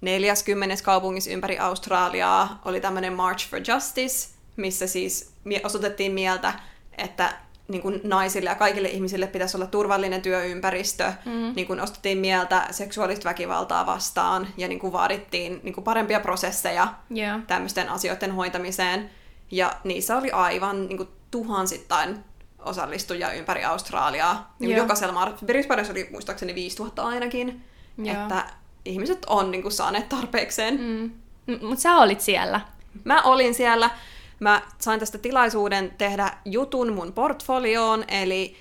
40 kaupungissa ympäri Australiaa, oli tämmöinen March for Justice, missä siis osoitettiin mieltä, että niin kuin naisille ja kaikille ihmisille pitäisi olla turvallinen työympäristö, mm. niin kuin ostettiin mieltä seksuaalista väkivaltaa vastaan ja niin kuin vaadittiin niin kuin parempia prosesseja yeah. tämmöisten asioiden hoitamiseen. Ja niissä oli aivan niin kuin tuhansittain osallistujia ympäri Australiaa. Niin yeah. Jokaisella mar- Brisbaneissa oli muistaakseni 5000 ainakin. Yeah. Että ihmiset on niin kuin, saaneet tarpeekseen. Mm. Mutta sä olit siellä. Mä olin siellä. Mä sain tästä tilaisuuden tehdä jutun mun portfolioon, eli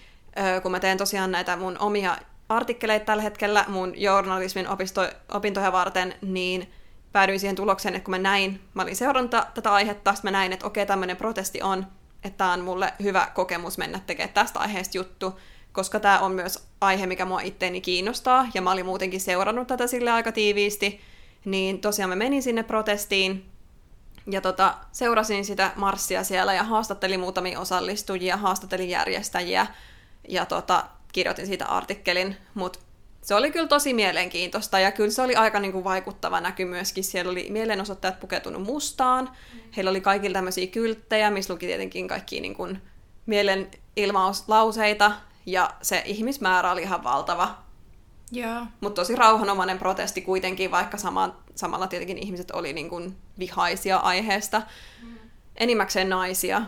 kun mä teen tosiaan näitä mun omia artikkeleita tällä hetkellä mun journalismin opisto, opintoja varten, niin päädyin siihen tulokseen, että kun mä näin, mä olin seurannut tätä aihetta, sitten mä näin, että okei, tämmöinen protesti on, että tämä on mulle hyvä kokemus mennä tekemään tästä aiheesta juttu, koska tämä on myös aihe, mikä mua itteeni kiinnostaa, ja mä olin muutenkin seurannut tätä sille aika tiiviisti, niin tosiaan mä menin sinne protestiin, ja tota, seurasin sitä marssia siellä ja haastattelin muutamia osallistujia, haastattelin järjestäjiä ja tota, kirjoitin siitä artikkelin, mutta se oli kyllä tosi mielenkiintoista ja kyllä se oli aika niin kuin, vaikuttava näky myöskin. Siellä oli mielenosoittajat pukeutunut mustaan, heillä oli kaikilla tämmöisiä kylttejä, missä luki tietenkin kaikki niin kuin, mielenilmauslauseita ja se ihmismäärä oli ihan valtava. Yeah. Mutta tosi rauhanomainen protesti kuitenkin, vaikka sama, samalla tietenkin ihmiset oli niin kuin vihaisia aiheesta. Mm. Enimmäkseen naisia.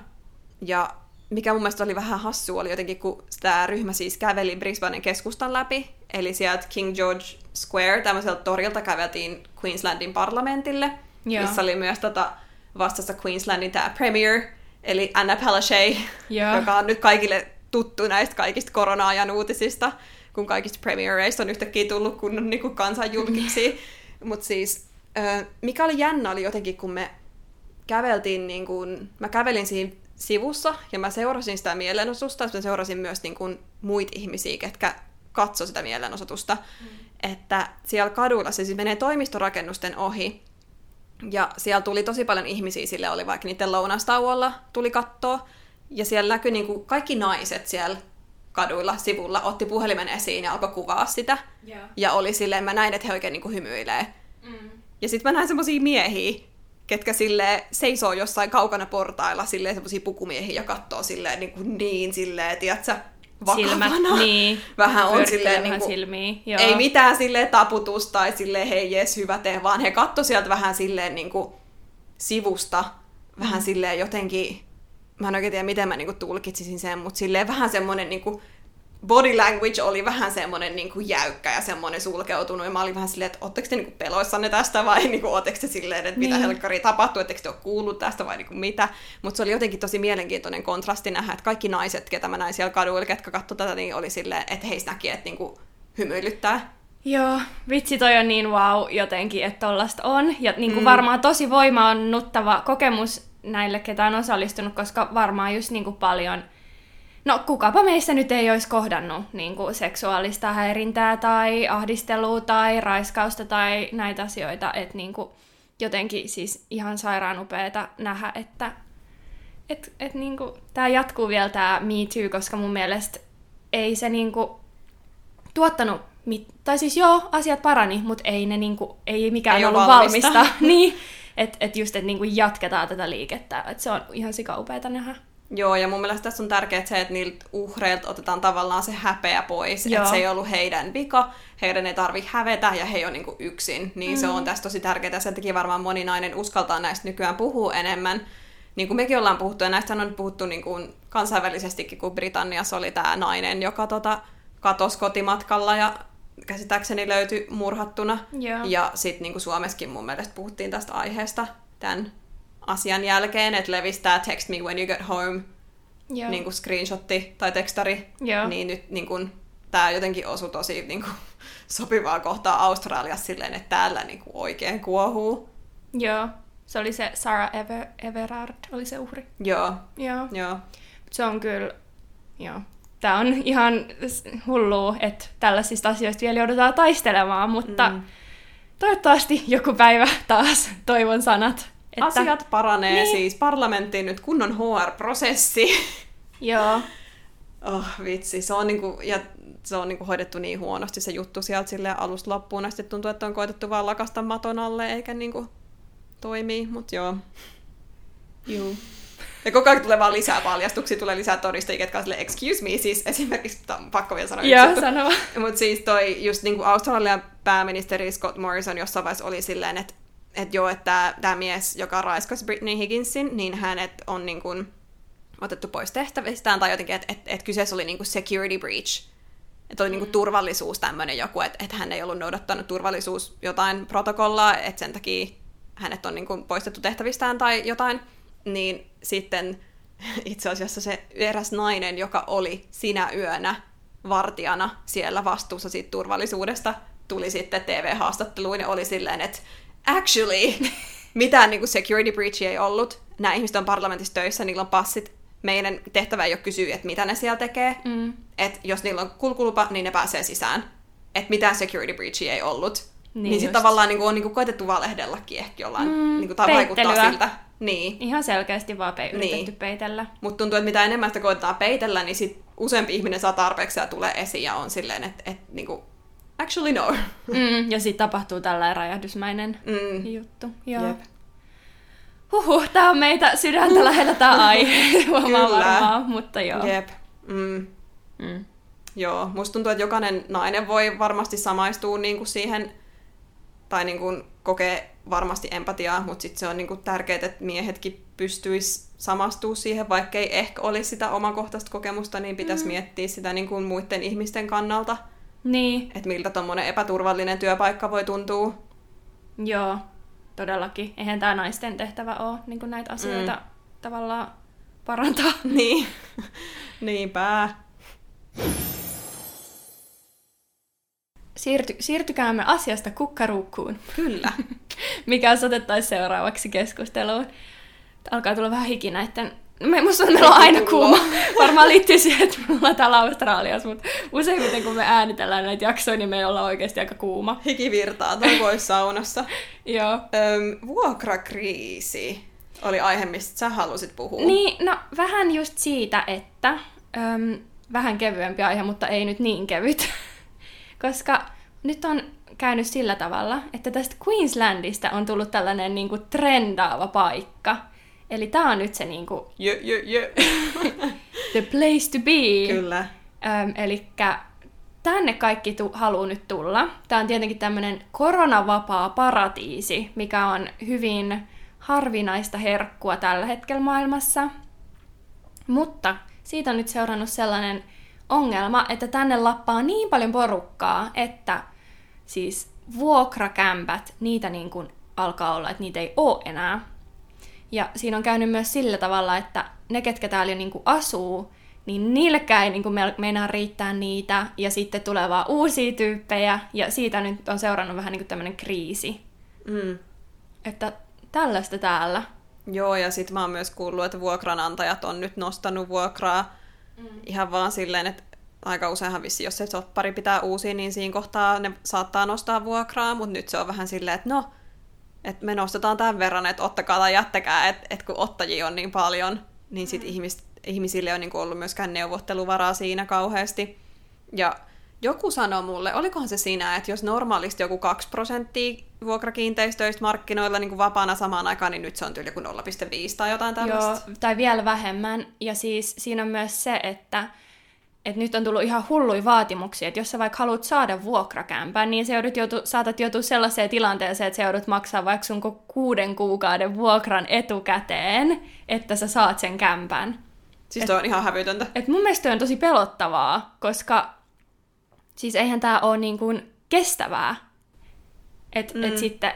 Ja mikä mun mielestä oli vähän hassu, oli jotenkin, kun tämä ryhmä siis käveli Brisbanen keskustan läpi, eli sieltä King George Square, tämmöiseltä torilta käveltiin Queenslandin parlamentille, yeah. missä oli myös tota vastassa Queenslandin tämä premier, eli Anna Palaszczuk, yeah. joka on nyt kaikille tuttu näistä kaikista korona-ajan uutisista kun kaikista premiereista on yhtäkkiä tullut kunnon niin kansanjulkiksi. Mutta siis, mikä oli jännä oli jotenkin, kun me käveltiin, niin kuin, mä kävelin siinä sivussa ja mä seurasin sitä mielenosoitusta, ja mä seurasin myös niin kuin, muita ihmisiä, ketkä katso sitä mielenosoitusta. Mm. Että siellä kadulla se siis menee toimistorakennusten ohi, ja siellä tuli tosi paljon ihmisiä, sille oli vaikka niiden lounastauolla tuli kattoa, ja siellä näkyi niin kuin kaikki naiset siellä kaduilla sivulla, otti puhelimen esiin ja alkoi kuvaa sitä. Yeah. Ja oli silleen, mä näin, että he oikein niin kuin hymyilee. Mm. Ja sitten mä näen semmosia miehiä, ketkä sille seisoo jossain kaukana portailla, silleen semmosia pukumiehiä ja katsoo silleen niin, kuin niin silleen, tiedätkö, Silmät, vakavana. niin. Vähän on silleen vähän niin kuin, joo. ei mitään silleen taputus tai silleen hei jes hyvä tee, vaan he katto sieltä vähän silleen niin kuin sivusta, vähän silleen jotenkin, mä en oikein tiedä miten mä niin kuin tulkitsisin sen, mutta silleen vähän semmonen niin kuin body language oli vähän semmoinen niin kuin jäykkä ja semmoinen sulkeutunut. Ja mä olin vähän silleen, että ootteko te niin kuin peloissanne tästä vai niin kuin, ootteko te silleen, että mitä Niin. helkkari tapahtuu, etteikö te ole kuullut tästä vai niin kuin mitä. Mutta se oli jotenkin tosi mielenkiintoinen kontrasti nähdä, että kaikki naiset, ketä mä näin siellä kaduilla, ketkä katsoivat tätä, niin oli silleen, että heistä näki, että niin kuin hymyilyttää. Joo, vitsi toi on niin wow jotenkin, että tollasta on. Ja niin kuin Mm. varmaan tosi voimaannuttava kokemus näille, ketä on osallistunut, koska varmaan just niin kuin paljon... No kukapa meistä nyt ei olisi kohdannut niin kuin seksuaalista häirintää tai ahdistelua tai raiskausta tai näitä asioita. Että niin kuin jotenkin siis ihan sairaan upeeta nähdä, että et, et niin kuin, tämä jatkuu vielä tämä Me Too, koska mun mielestä ei se niin kuin, tuottanut, mit- tai siis joo, asiat parani, mutta ei ne niinku, ei mikään Ei ollut valmista. valmista. niin, että et just, että niinku jatketaan tätä liikettä. Et se on ihan sikaupeeta nähdä. Joo, ja mun mielestä tässä on tärkeää se, että niiltä uhreilta otetaan tavallaan se häpeä pois. Joo. Että se ei ollut heidän vika, heidän ei tarvi hävetä ja he on niinku yksin. Niin mm. se on tässä tosi tärkeää sen takia varmaan moni nainen uskaltaa näistä nykyään puhua enemmän. Niin kuin mekin ollaan puhuttu, ja näistä on puhuttu niin kuin kansainvälisestikin, kun Britanniassa oli tämä nainen, joka tota, katosi kotimatkalla ja käsittääkseni löytyi murhattuna. Joo. Ja sitten niin Suomessakin mun mielestä puhuttiin tästä aiheesta tämän asian jälkeen, että levistää text me when you get home Joo. niin kuin screenshotti tai tekstari, Joo. niin nyt niin kuin, tämä jotenkin osui tosi niin kuin, sopivaa kohtaa Australiassa silleen, että täällä niin kuin, oikein kuohuu. Joo. Se oli se Sarah Ever- Everard, oli se uhri. Joo, Joo. joo. Se on kyllä, joo. Tämä on ihan hullua, että tällaisista asioista vielä joudutaan taistelemaan, mutta mm. toivottavasti joku päivä taas toivon sanat. Että, Asiat paranee Niin. siis parlamenttiin nyt kunnon HR-prosessi. Joo, Oh, vitsi, se on, niinku, ja se on niinku hoidettu niin huonosti se juttu sieltä sille alusta loppuun asti. Tuntuu, että on koetettu vaan lakasta maton alle eikä niinku toimii, mutta joo. juu. Ja koko ajan tulee vaan lisää paljastuksia, tulee lisää todistajia, ketkä on silleen, excuse me, siis esimerkiksi, on pakko vielä sanoa Joo, sano. Mutta siis toi just niinku Australian pääministeri Scott Morrison jossain vaiheessa oli silleen, että et joo, että tämä mies, joka raiskasi Britney Higginsin, niin hänet on niinku otettu pois tehtävistään, tai jotenkin, että et, et kyseessä oli niinku security breach. Että oli niinku turvallisuus tämmöinen joku, että et hän ei ollut noudattanut turvallisuus jotain protokollaa, että sen takia hänet on niinku poistettu tehtävistään tai jotain. Niin sitten itse asiassa se eräs nainen, joka oli sinä yönä vartijana siellä vastuussa siitä turvallisuudesta, tuli sitten TV-haastatteluun ja oli silleen, että actually, mitään niin security breachia ei ollut. Nämä ihmiset on parlamentissa töissä, niillä on passit. Meidän tehtävä ei ole kysyä, että mitä ne siellä tekee. Mm. Että jos niillä on kulkulupa, niin ne pääsee sisään. Että mitään security breachia ei ollut. Niin, Niin sitten tavallaan niin kuin, on niin kuin koetettu valehdellakin ehkä jollain, Mm, niin kuin, tai vaikuttaa siltä. Niin. Ihan selkeästi vaan pe- Niin. yritetty peitellä. Mutta tuntuu, että mitä enemmän sitä koetetaan peitellä, niin sit useampi ihminen saa tarpeeksi ja tulee esiin ja on silleen, että et, niinku, actually no. Mm, ja sitten tapahtuu tällainen räjähdysmäinen Mm. juttu. Joo. Jep. Huhhuh, tää on meitä sydäntä lähellä tää aihe, huomaa varmaan, mutta joo. Jep. Mm. Mm. Joo, musta tuntuu, että jokainen nainen voi varmasti samaistua niinku siihen, tai niinku kokee varmasti empatiaa, mutta sitten se on niinku tärkeää, että miehetkin pystyis samastua siihen, vaikkei ehkä olisi sitä omakohtaista kokemusta, niin pitäisi mm. miettiä sitä niinku muiden ihmisten kannalta, Niin, että miltä tuommoinen epäturvallinen työpaikka voi tuntua. joo, todellakin. Eihän tää naisten tehtävä ole niin näitä asioita mm. tavallaan parantaa. Niin, niinpä. Siirty, siirtykäämme asiasta kukkaruukkuun, Kyllä. mikä otettaisiin seuraavaksi keskusteluun. Alkaa tulla vähän hiki näiden... Me, musta on, meillä on aina kuuma. Varmaan liittyy siihen, että me ollaan täällä Australiassa, mutta useimmiten kun me äänitellään näitä jaksoja, niin me ollaan oikeasti aika kuuma. Hiki virtaa toi pois saunassa. Joo. Öm, vuokrakriisi oli aihe, mistä sä halusit puhua. Niin, no vähän just siitä, että äm, vähän kevyempi aihe, mutta ei nyt niin kevyt. Koska nyt on käynyt sillä tavalla, että tästä Queenslandista on tullut tällainen niin kuin trendaava paikka. Eli tämä on nyt se niin kuin, Jö, jö, jö. the place to be. Kyllä. Eli tänne kaikki tu- haluaa nyt tulla. Tämä on tietenkin tämmöinen koronavapaa paratiisi, mikä on hyvin harvinaista herkkua tällä hetkellä maailmassa. Mutta siitä on nyt seurannut sellainen ongelma, että tänne lappaa niin paljon porukkaa, että siis vuokrakämpät, niitä niin kuin alkaa olla, että niitä ei ole enää. Ja siinä on käynyt myös sillä tavalla, että ne, ketkä täällä jo niin kuin asuu, niin niillekään ei niin kuin meinaa riittää niitä, ja sitten tulee vaan uusia tyyppejä, ja siitä nyt on seurannut vähän niin kuin tämmöinen kriisi. Mm. Että tällaista täällä. Joo, ja sitten mä oon myös kuullut, että vuokranantajat on nyt nostanut vuokraa mm. ihan vaan silleen, että aika useinhan vissi, jos se soppari pitää uusia, niin siinä kohtaa ne saattaa nostaa vuokraa, mutta nyt se on vähän silleen, että no, että me nostetaan tämän verran, että ottakaa tai jättäkää, että, että kun ottajia on niin paljon, niin sitten mm. ihmis, ihmisille on niin ollut myöskään neuvotteluvaraa siinä kauheasti. Ja joku sanoi mulle, olikohan se siinä, että jos normaalisti joku 2 prosenttia vuokrakiinteistöistä markkinoilla niin kuin vapaana samaan aikaan, niin nyt se on tyyli kuin 0,5 tai jotain tällaista. Joo, tai vielä vähemmän. Ja siis siinä on myös se, että että nyt on tullut ihan hullui vaatimuksia, että jos sä vaikka haluat saada vuokrakämpän, niin se joudut joutu, saatat joutua sellaiseen tilanteeseen, että sä joudut maksaa vaikka sun kuuden kuukauden vuokran etukäteen, että sä saat sen kämpän. Siis et, on ihan hävytöntä. Et mun mielestä on tosi pelottavaa, koska siis eihän tää ole niin kuin kestävää. Että mm. et sitten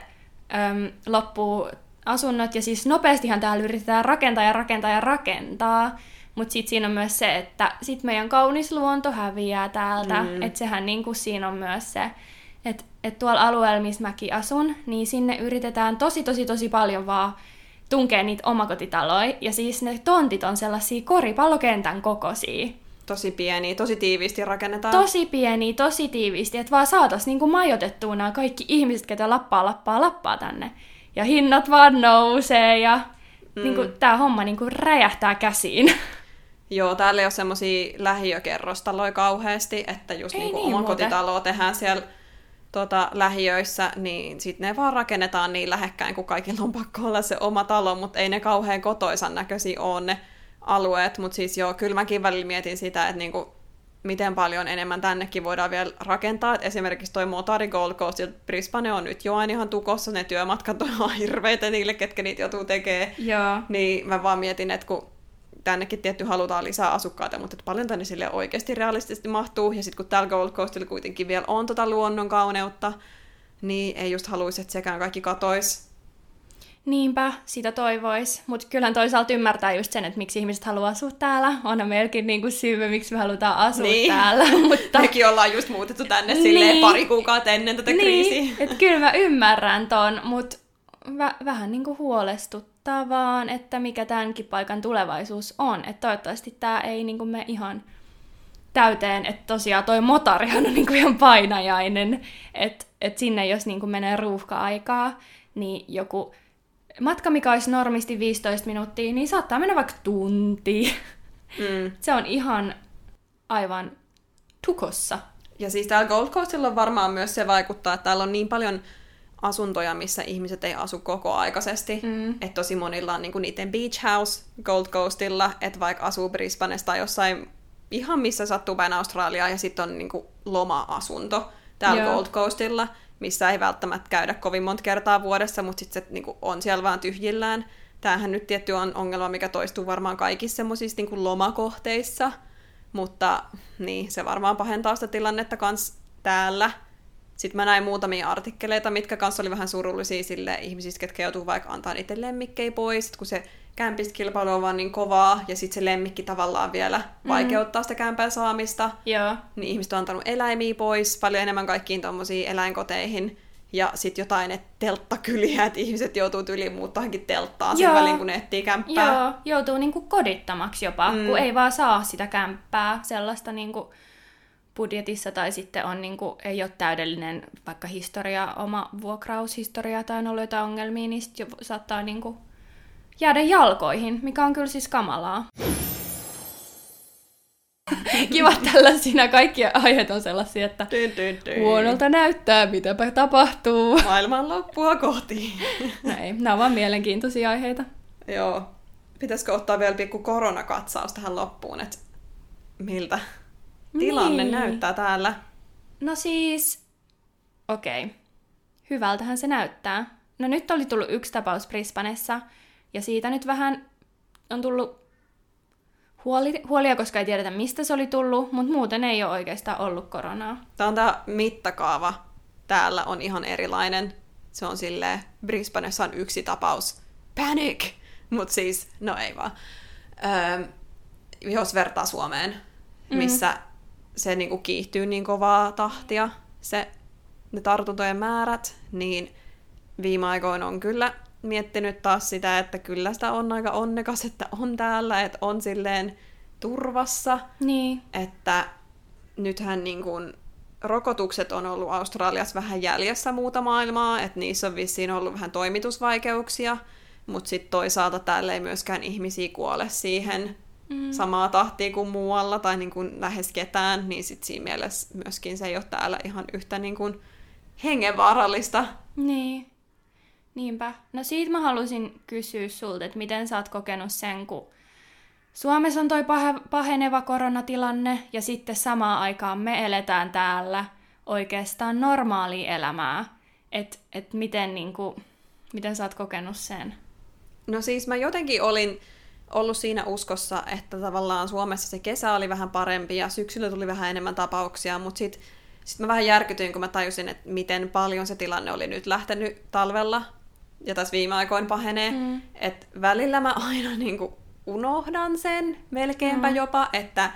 äm, loppuu asunnot ja siis nopeastihan täällä yritetään rakentaa ja rakentaa ja rakentaa. Mutta sitten siinä on myös se, että sit meidän kaunis luonto häviää täältä. Mm. Että sehän niinku siinä on myös se, että et tuolla alueella, missä mäkin asun, niin sinne yritetään tosi tosi tosi paljon vaan tunkea niitä omakotitaloja. Ja siis ne tontit on sellaisia koripallokentän kokoisia. Tosi pieni, tosi tiiviisti rakennetaan. Tosi pieni, tosi tiiviisti, että vaan saatas niinku majoitettua nämä kaikki ihmiset, ketä lappaa, lappaa, lappaa tänne. Ja hinnat vaan nousee ja mm. niinku, tämä homma niinku räjähtää käsiin. Joo, täällä ei ole semmoisia lähiökerrostaloja kauheasti, että just ei niinku niin, omakotitaloa tehdään siellä tota, lähiöissä, niin sitten ne vaan rakennetaan niin lähekkäin, kun kaikilla on pakko olla se oma talo, mutta ei ne kauhean kotoisan näköisiä ole ne alueet. Mutta siis joo, kyllä mäkin välillä mietin sitä, että niinku, miten paljon enemmän tännekin voidaan vielä rakentaa. Et esimerkiksi toi Motari Gold Coast ja Brisbane on nyt jo aina ihan tukossa, ne työmatkat on ihan hirveitä niille, ketkä niitä joutuu tekemään. Joo. Niin mä vaan mietin, että kun tännekin tietty halutaan lisää asukkaita, mutta että paljon tänne sille oikeasti realistisesti mahtuu. Ja sitten kun täällä Gold Coastilla kuitenkin vielä on tota luonnon kauneutta, niin ei just haluaisi, että sekään kaikki katois. Niinpä, sitä toivois. Mutta kyllähän toisaalta ymmärtää just sen, että miksi ihmiset haluaa asua täällä. Onhan meilläkin niinku syy, miksi me halutaan asua niin. täällä. Mutta... Mekin ollaan just muutettu tänne niin. silleen pari kuukautta ennen tätä niin. kriisiä. Et kyllä mä ymmärrän ton, mutta vä- vähän niinku huolestuttaa vaan, että mikä tämänkin paikan tulevaisuus on. Että toivottavasti tämä ei niinku me ihan täyteen, että tosiaan toi motarihan on niinku ihan painajainen, että et sinne jos niinku menee ruuhka-aikaa, niin joku matka, mikä olisi normisti 15 minuuttia, niin saattaa mennä vaikka tunti. Mm. Se on ihan aivan tukossa. Ja siis täällä Gold Coastilla on varmaan myös se vaikuttaa, että täällä on niin paljon asuntoja, missä ihmiset ei asu koko aikaisesti. Mm. Että tosi monilla on niinku niiden beach house Gold Coastilla, että vaikka asuu Brisbanessa tai jossain ihan missä sattuu päin Australiaa, ja sitten on niinku loma-asunto täällä Joo. Gold Coastilla, missä ei välttämättä käydä kovin monta kertaa vuodessa, mutta sitten se niinku on siellä vaan tyhjillään. Tämähän nyt tietty on ongelma, mikä toistuu varmaan kaikissa semmoisissa niinku lomakohteissa, mutta niin, se varmaan pahentaa sitä tilannetta kans täällä. Sitten mä näin muutamia artikkeleita, mitkä kanssa oli vähän surullisia sille ihmisistä, ketkä joutuu vaikka antaa niitä lemmikkejä pois, kun se kämpistkilpailu on vaan niin kovaa, ja sitten se lemmikki tavallaan vielä mm. vaikeuttaa sitä kämpän saamista. Joo. Niin ihmiset on antanut eläimiä pois, paljon enemmän kaikkiin tuommoisiin eläinkoteihin. Ja sitten jotain, että telttakyliä, että ihmiset joutuu yli muuttaankin telttaan sen välin, kun ne etsii kämppää. Joo, joutuu niinku kodittamaksi jopa, mm. kun ei vaan saa sitä kämppää sellaista niinku budjetissa tai sitten on, niin kuin, ei ole täydellinen vaikka historia, oma vuokraushistoria tai on ollut jotain ongelmia, niin sitten saattaa niin kuin, jäädä jalkoihin, mikä on kyllä siis kamalaa. Kiva, tällaisina kaikki aiheet on sellaisia, että Dyn, dyn, dyn. huonolta näyttää, mitäpä tapahtuu. Maailman loppua kohti. No ei, nämä on vaan mielenkiintoisia aiheita. Joo. Pitäisikö ottaa vielä pikku koronakatsaus tähän loppuun, että miltä tilanne Niin. näyttää täällä? No siis, okei. Okay. Hyvältähän se näyttää. No nyt oli tullut yksi tapaus Brisbanessa, ja siitä nyt vähän on tullut huoli, huolia, koska ei tiedetä mistä se oli tullut, mutta muuten ei ole oikeastaan ollut koronaa. Tämä on tämä mittakaava. Täällä on ihan erilainen. Se on silleen, Brisbanessa on yksi tapaus. Panic! Mutta siis, no ei vaan. Öö, jos vertaa Suomeen, missä se niinku kiihtyy niin kovaa tahtia, se, ne tartuntojen määrät, niin viime aikoina on kyllä miettinyt taas sitä, että kyllä sitä on aika onnekas, että on täällä, että on silleen turvassa Niin, että nythän niin kuin rokotukset on ollut Australiassa vähän jäljessä muuta maailmaa, että niissä on vissiin ollut vähän toimitusvaikeuksia, mutta sitten toisaalta täällä ei myöskään ihmisiä kuole siihen mm. samaa tahtia kuin muualla tai niin kuin lähes ketään, niin sitten siinä mielessä myöskin se ei ole täällä ihan yhtä niin kuin hengenvaarallista. niin. Niinpä. No siitä mä halusin kysyä sulta, että miten sä oot kokenut sen, kun Suomessa on toi pahe- paheneva koronatilanne ja sitten samaan aikaan me eletään täällä oikeastaan normaalia elämää. Että et miten, niinku, miten sä oot kokenut sen? No siis mä jotenkin olin ollut siinä uskossa, että tavallaan Suomessa se kesä oli vähän parempi ja syksyllä tuli vähän enemmän tapauksia, mutta sitten sit mä vähän järkytyin, kun mä tajusin, että miten paljon se tilanne oli nyt lähtenyt talvella ja tässä viime aikoina pahenee. Mm. Että välillä mä aina niinku unohdan sen melkeinpä mm. jopa, että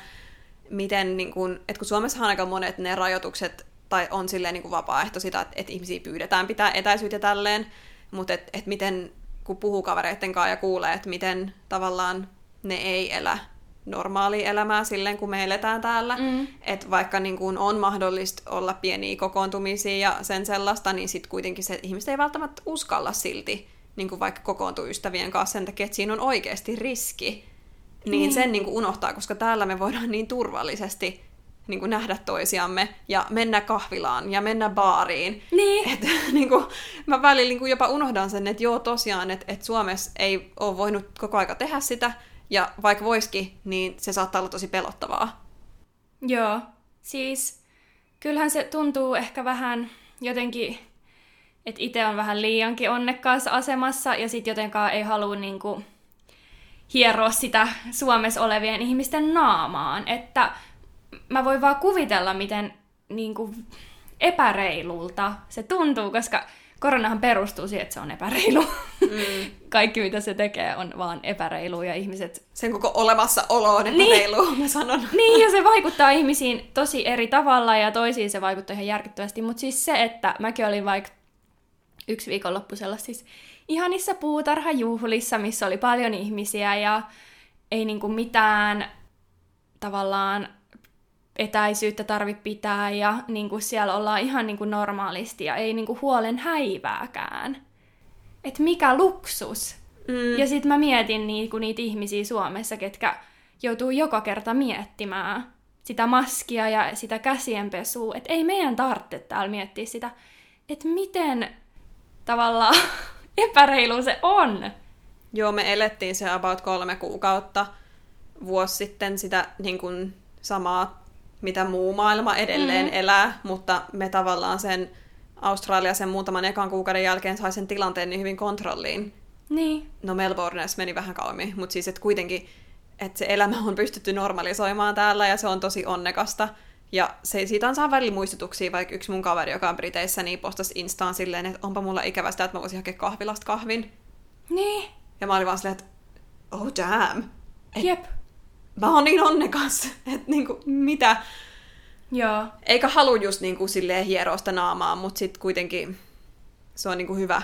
miten, niin kun, että kun Suomessahan aika monet ne rajoitukset tai on silleen niin kuin vapaaehtoisia, että, että ihmisiä pyydetään pitää etäisyyttä tälleen, mutta että et miten, kun puhuu kavereitten kanssa ja kuulee, että miten tavallaan ne ei elä normaalia elämää silleen, kun me eletään täällä. Mm. Että vaikka niin kun on mahdollista olla pieniä kokoontumisia ja sen sellaista, niin sitten kuitenkin se ihmiset ei välttämättä uskalla silti niin kuin vaikka kokoontua ystävien kanssa sen takia, että siinä on oikeasti riski. Niin, niin. sen niin kuin unohtaa, koska täällä me voidaan niin turvallisesti niin kuin nähdä toisiamme ja mennä kahvilaan ja mennä baariin. Niin. Et, niin kuin, mä välillä niin kuin jopa unohdan sen, että joo tosiaan, että, että Suomessa ei ole voinut koko aika tehdä sitä, ja vaikka voiskin, niin se saattaa olla tosi pelottavaa. Joo, siis kyllähän se tuntuu ehkä vähän jotenkin, että itse on vähän liiankin onnekkaassa asemassa ja sitten jotenkaan ei halua niinku hieroa sitä Suomessa olevien ihmisten naamaan. Että mä voin vaan kuvitella, miten niinku epäreilulta se tuntuu, koska koronahan perustuu siihen, että se on epäreilu. Mm. Kaikki, mitä se tekee, on vaan epäreilu ja ihmiset Sen koko olemassaolo on Niin. epäreilu, mä sanon. niin, ja se vaikuttaa ihmisiin tosi eri tavalla ja toisiin se vaikuttaa ihan järkyttävästi. Mutta siis se, että mäkin olin vaikka yksi viikonloppu sellaisissa ihanissa puutarhajuhlissa, missä oli paljon ihmisiä ja ei niinku mitään tavallaan etäisyyttä tarvitse pitää ja niinku siellä ollaan ihan niinku normaalisti ja ei niinku huolen häivääkään. Et mikä luksus! Mm. Ja sitten mä mietin niinku niitä ihmisiä Suomessa, ketkä joutuu joka kerta miettimään sitä maskia ja sitä käsienpesua. Että ei meidän tarvitse täällä miettiä sitä, että miten tavallaan epäreilu se on. Joo, me elettiin se about kolme kuukautta vuosi sitten sitä niin kuin, samaa, mitä muu maailma edelleen mm-hmm. elää, mutta me tavallaan sen Australia sen muutaman ekan kuukauden jälkeen sai sen tilanteen niin hyvin kontrolliin. Niin. No Melbourneessa meni vähän kauemmin, mutta siis että kuitenkin, että se elämä on pystytty normalisoimaan täällä ja se on tosi onnekasta. Ja se, siitä on saa välillä muistutuksia, vaikka yksi mun kaveri, joka on Briteissä, niin postasi Instaan silleen, että onpa mulla ikävä sitä, että mä voisin hakea kahvilasta kahvin. Niin. Ja mä olin vaan silleen, että oh damn, Jep. Mä oon niin onnekas, että niinku, mitä. Joo. Eikä halua just niinku silleen hieroa sitä naamaa, mutta sitten kuitenkin se on niinku hyvä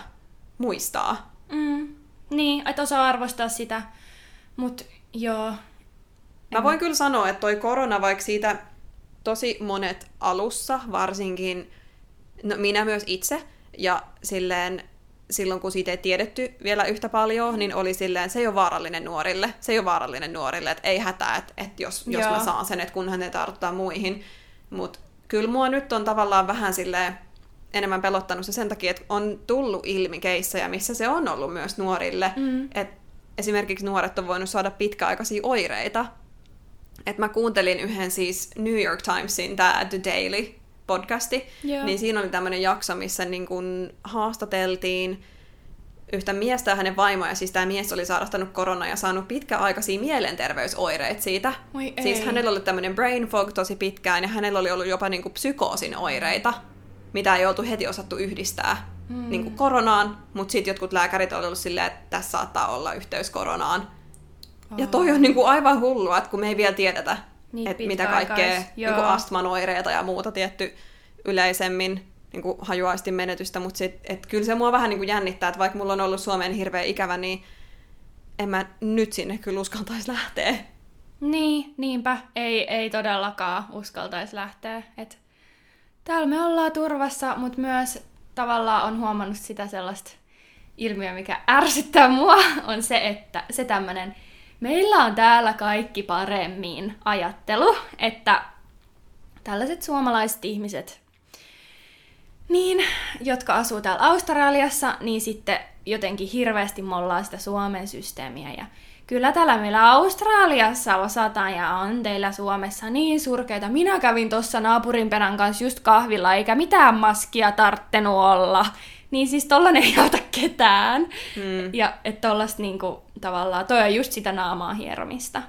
muistaa. Mm. Niin, että osaa arvostaa sitä. Mut joo. Mä voin kyllä sanoa, että toi korona, vaikka siitä tosi monet alussa, varsinkin no minä myös itse, ja silleen silloin kun siitä ei tiedetty vielä yhtä paljon, niin oli silleen, se ei ole vaarallinen nuorille. Se ei ole vaarallinen nuorille, että ei hätää, että, että jos, jos mä saan sen, että kunhan ne tartuttaa muihin. Mutta kyllä mua nyt on tavallaan vähän silleen enemmän pelottanut se sen takia, että on tullut ilmi keissejä, missä se on ollut myös nuorille. Mm. Että esimerkiksi nuoret on voinut saada pitkäaikaisia oireita. Et mä kuuntelin yhden siis New York Timesin, tämä The Daily podcasti, Joo. niin siinä oli tämmöinen jakso, missä niin kun haastateltiin yhtä miestä ja hänen vaimoja. Siis tämä mies oli sairastanut koronaa ja saanut pitkäaikaisia mielenterveysoireita siitä. Oi siis hänellä oli tämmöinen brain fog tosi pitkään ja hänellä oli ollut jopa niin kuin psykoosin oireita, mitä ei oltu heti osattu yhdistää mm. niin kuin koronaan, mutta sitten jotkut lääkärit olivat silleen, että tässä saattaa olla yhteys koronaan. Oh. Ja toi on niin kuin aivan hullua, että kun me ei vielä tiedetä, niin, että mitä kaikkea niin kuin astman oireita ja muuta tietty yleisemmin niin kuin hajuaistin menetystä, mutta sit, et kyllä se mua vähän niin kuin jännittää, että vaikka mulla on ollut Suomeen hirveä ikävä, niin en mä nyt sinne kyllä uskaltaisi lähteä. Niin, niinpä. Ei, ei todellakaan uskaltaisi lähteä. Et täällä me ollaan turvassa, mutta myös tavallaan on huomannut sitä sellaista ilmiö, mikä ärsyttää mua, on se, että se tämmöinen meillä on täällä kaikki paremmin ajattelu, että tällaiset suomalaiset ihmiset, niin, jotka asuu täällä Australiassa, niin sitten jotenkin hirveästi mollaa sitä Suomen systeemiä ja Kyllä täällä meillä Australiassa osataan ja on teillä Suomessa niin surkeita. Minä kävin tuossa naapurin perän kanssa just kahvilla, eikä mitään maskia tarttenut olla. Niin siis tollanen ei auta ketään. Mm. Ja että tollasta niinku, tavallaan, toi on just sitä naamaa hieromista.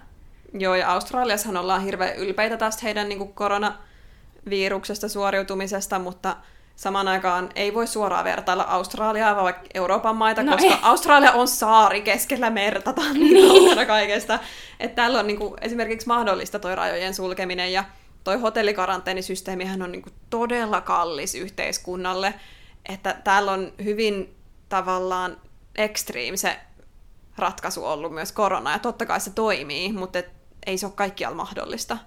Joo, ja Australiassahan ollaan hirveän ylpeitä tästä heidän niinku koronaviruksesta suoriutumisesta, mutta samaan aikaan ei voi suoraan vertailla Australiaa vai vaikka Euroopan maita, no koska ei. Australia on saari keskellä merta, tämä niin, niin. kaikesta. Että täällä on niinku esimerkiksi mahdollista toi rajojen sulkeminen ja toi hotellikaranteensysteemihän on niinku todella kallis yhteiskunnalle, että täällä on hyvin tavallaan extreme se ratkaisu ollut myös korona, ja totta kai se toimii, mutta et ei se ole kaikkialla mahdollista.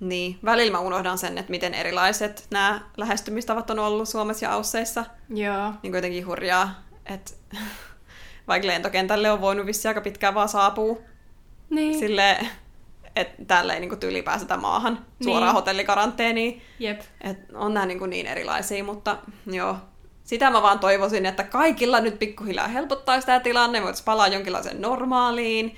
Niin, välillä mä unohdan sen, että miten erilaiset nämä lähestymistavat on ollut Suomessa ja Ausseissa. Joo. Niin kuitenkin hurjaa, että vaikka lentokentälle on voinut vissi aika pitkään vaan saapua. Niin. Silleen, että täällä ei niinku tyyli pääsetä maahan niin. suoraan hotellikaranteeniin. Jep. Et on nämä niinku niin erilaisia, mutta joo. Sitä mä vaan toivoisin, että kaikilla nyt pikkuhiljaa helpottaisi tämä tilanne, voitaisiin palaa jonkinlaiseen normaaliin.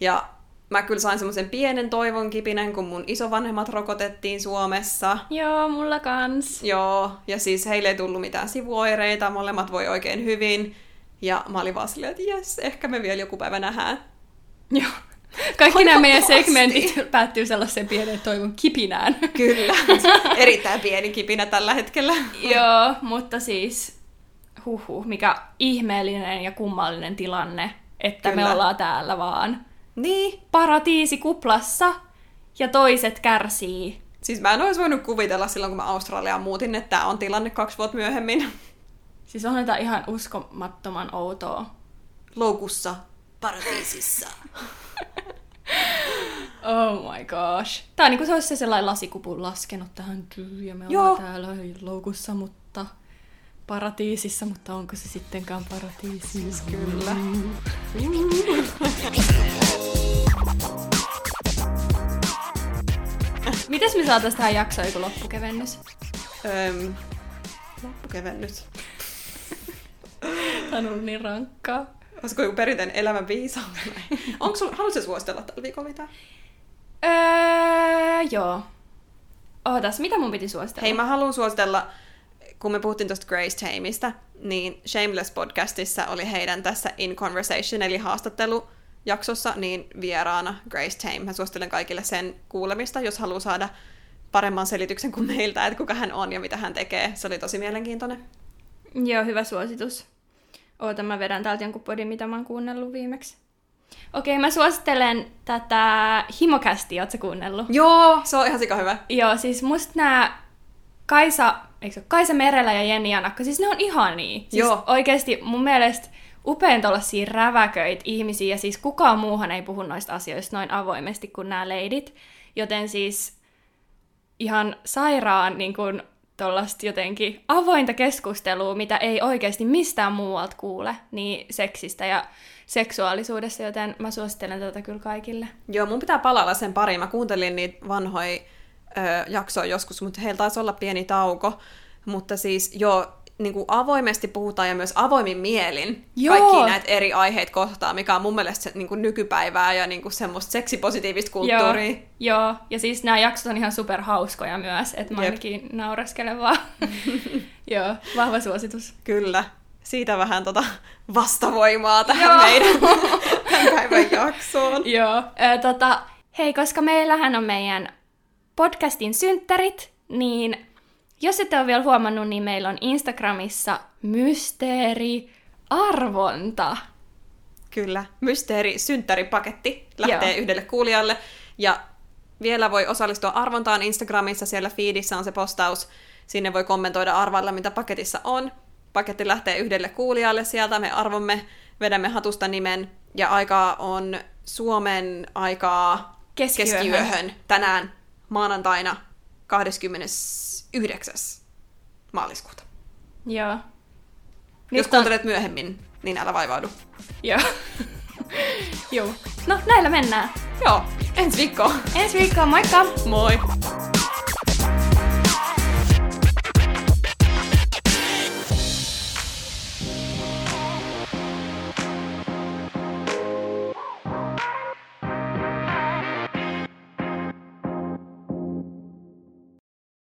Ja mä kyllä sain semmoisen pienen toivon kipinän, kun mun isovanhemmat rokotettiin Suomessa. Joo, mulla kans. Joo, ja siis heille ei tullut mitään sivuoireita, molemmat voi oikein hyvin. Ja mä olin vaan silleen, että jes, ehkä me vielä joku päivä nähdään. Joo. Kaikki nämä meidän segmentit päättyy sellaiseen pienen toivon kipinään. Kyllä, erittäin pieni kipinä tällä hetkellä. Joo, mutta siis huhu, mikä ihmeellinen ja kummallinen tilanne, että Kyllä. me ollaan täällä vaan niin. paratiisikuplassa ja toiset kärsii. Siis mä en olisi voinut kuvitella silloin, kun mä Australiaan muutin, että tämä on tilanne kaksi vuotta myöhemmin. Siis on tämä ihan uskomattoman outoa. Loukussa, paratiisissa. oh my gosh. Tää on niinku se olisi se sellainen lasikupun laskenut tähän ja me Joo. ollaan täällä loukussa, mutta paratiisissa, mutta onko se sittenkään paratiisissa? Kyllä. Mites me saataisiin tähän jaksoon joku loppukevennys? Öm, loppukevennys. Tämä on ollut niin rankkaa. Olisiko joku perinteinen elämän viisaus? Onko sulla, haluaisitko suositella tällä viikolla mitään? Öö, joo. Ootas, mitä mun piti suositella? Hei, mä haluan suositella, kun me puhuttiin tuosta Grace Tameista, niin Shameless-podcastissa oli heidän tässä In Conversation, eli haastattelu jaksossa, niin vieraana Grace Tame. Mä suosittelen kaikille sen kuulemista, jos haluaa saada paremman selityksen kuin meiltä, että kuka hän on ja mitä hän tekee. Se oli tosi mielenkiintoinen. Joo, hyvä suositus. Oota, mä vedän täältä jonkun podin, mitä mä oon kuunnellut viimeksi. Okei, mä suosittelen tätä Himokästiä, ootko kuunnellut? Joo, se on ihan sika hyvä. Joo, siis musta nämä Kaisa, eikö se Kaisa Merellä ja Jenni Janakka, siis ne on ihania. Siis Joo. oikeesti mun mielestä upein tuollaisia räväköitä ihmisiä, ja siis kukaan muuhan ei puhu noista asioista noin avoimesti kuin nämä leidit. Joten siis ihan sairaan niin kuin, tuollaista jotenkin avointa keskustelua, mitä ei oikeasti mistään muualta kuule, niin seksistä ja seksuaalisuudesta, joten mä suosittelen tätä kyllä kaikille. Joo, mun pitää palalla sen pariin. Mä kuuntelin niitä vanhoja ö, jaksoja joskus, mutta heillä taisi olla pieni tauko. Mutta siis joo, niin kuin avoimesti puhutaan ja myös avoimin mielin Joo. kaikki näitä eri aiheita kohtaa, mikä on mun mielestä se, niin kuin nykypäivää ja niin kuin semmoista seksipositiivista kulttuuria. Joo, joo, ja siis nämä jaksot on ihan superhauskoja myös, että mä Jep. ainakin nauraskelen vaan. joo, vahva suositus. Kyllä. Siitä vähän tota vastavoimaa tähän Joo. meidän tämän päivän jaksoon. Joo. Ö, tota, hei, koska meillähän on meidän podcastin synttärit, niin jos ette ole vielä huomannut, niin meillä on Instagramissa mysteeri arvonta. Kyllä. Mysteeri synttäripaketti lähtee Joo. yhdelle kuulijalle. Ja vielä voi osallistua arvontaan Instagramissa. Siellä feedissä on se postaus. Sinne voi kommentoida arvailla, mitä paketissa on. Paketti lähtee yhdelle kuulijalle sieltä. Me arvomme, vedämme hatusta nimen. Ja aikaa on Suomen aikaa Keskiyöhön. keskiyöhön tänään maanantaina 29. maaliskuuta. Joo. Jos Nyt on... kuuntelet myöhemmin, niin älä vaivaudu. Joo. Joo. No, näillä mennään. Joo, ensi viikkoon. Ensi viikkoon, moikka! Moi!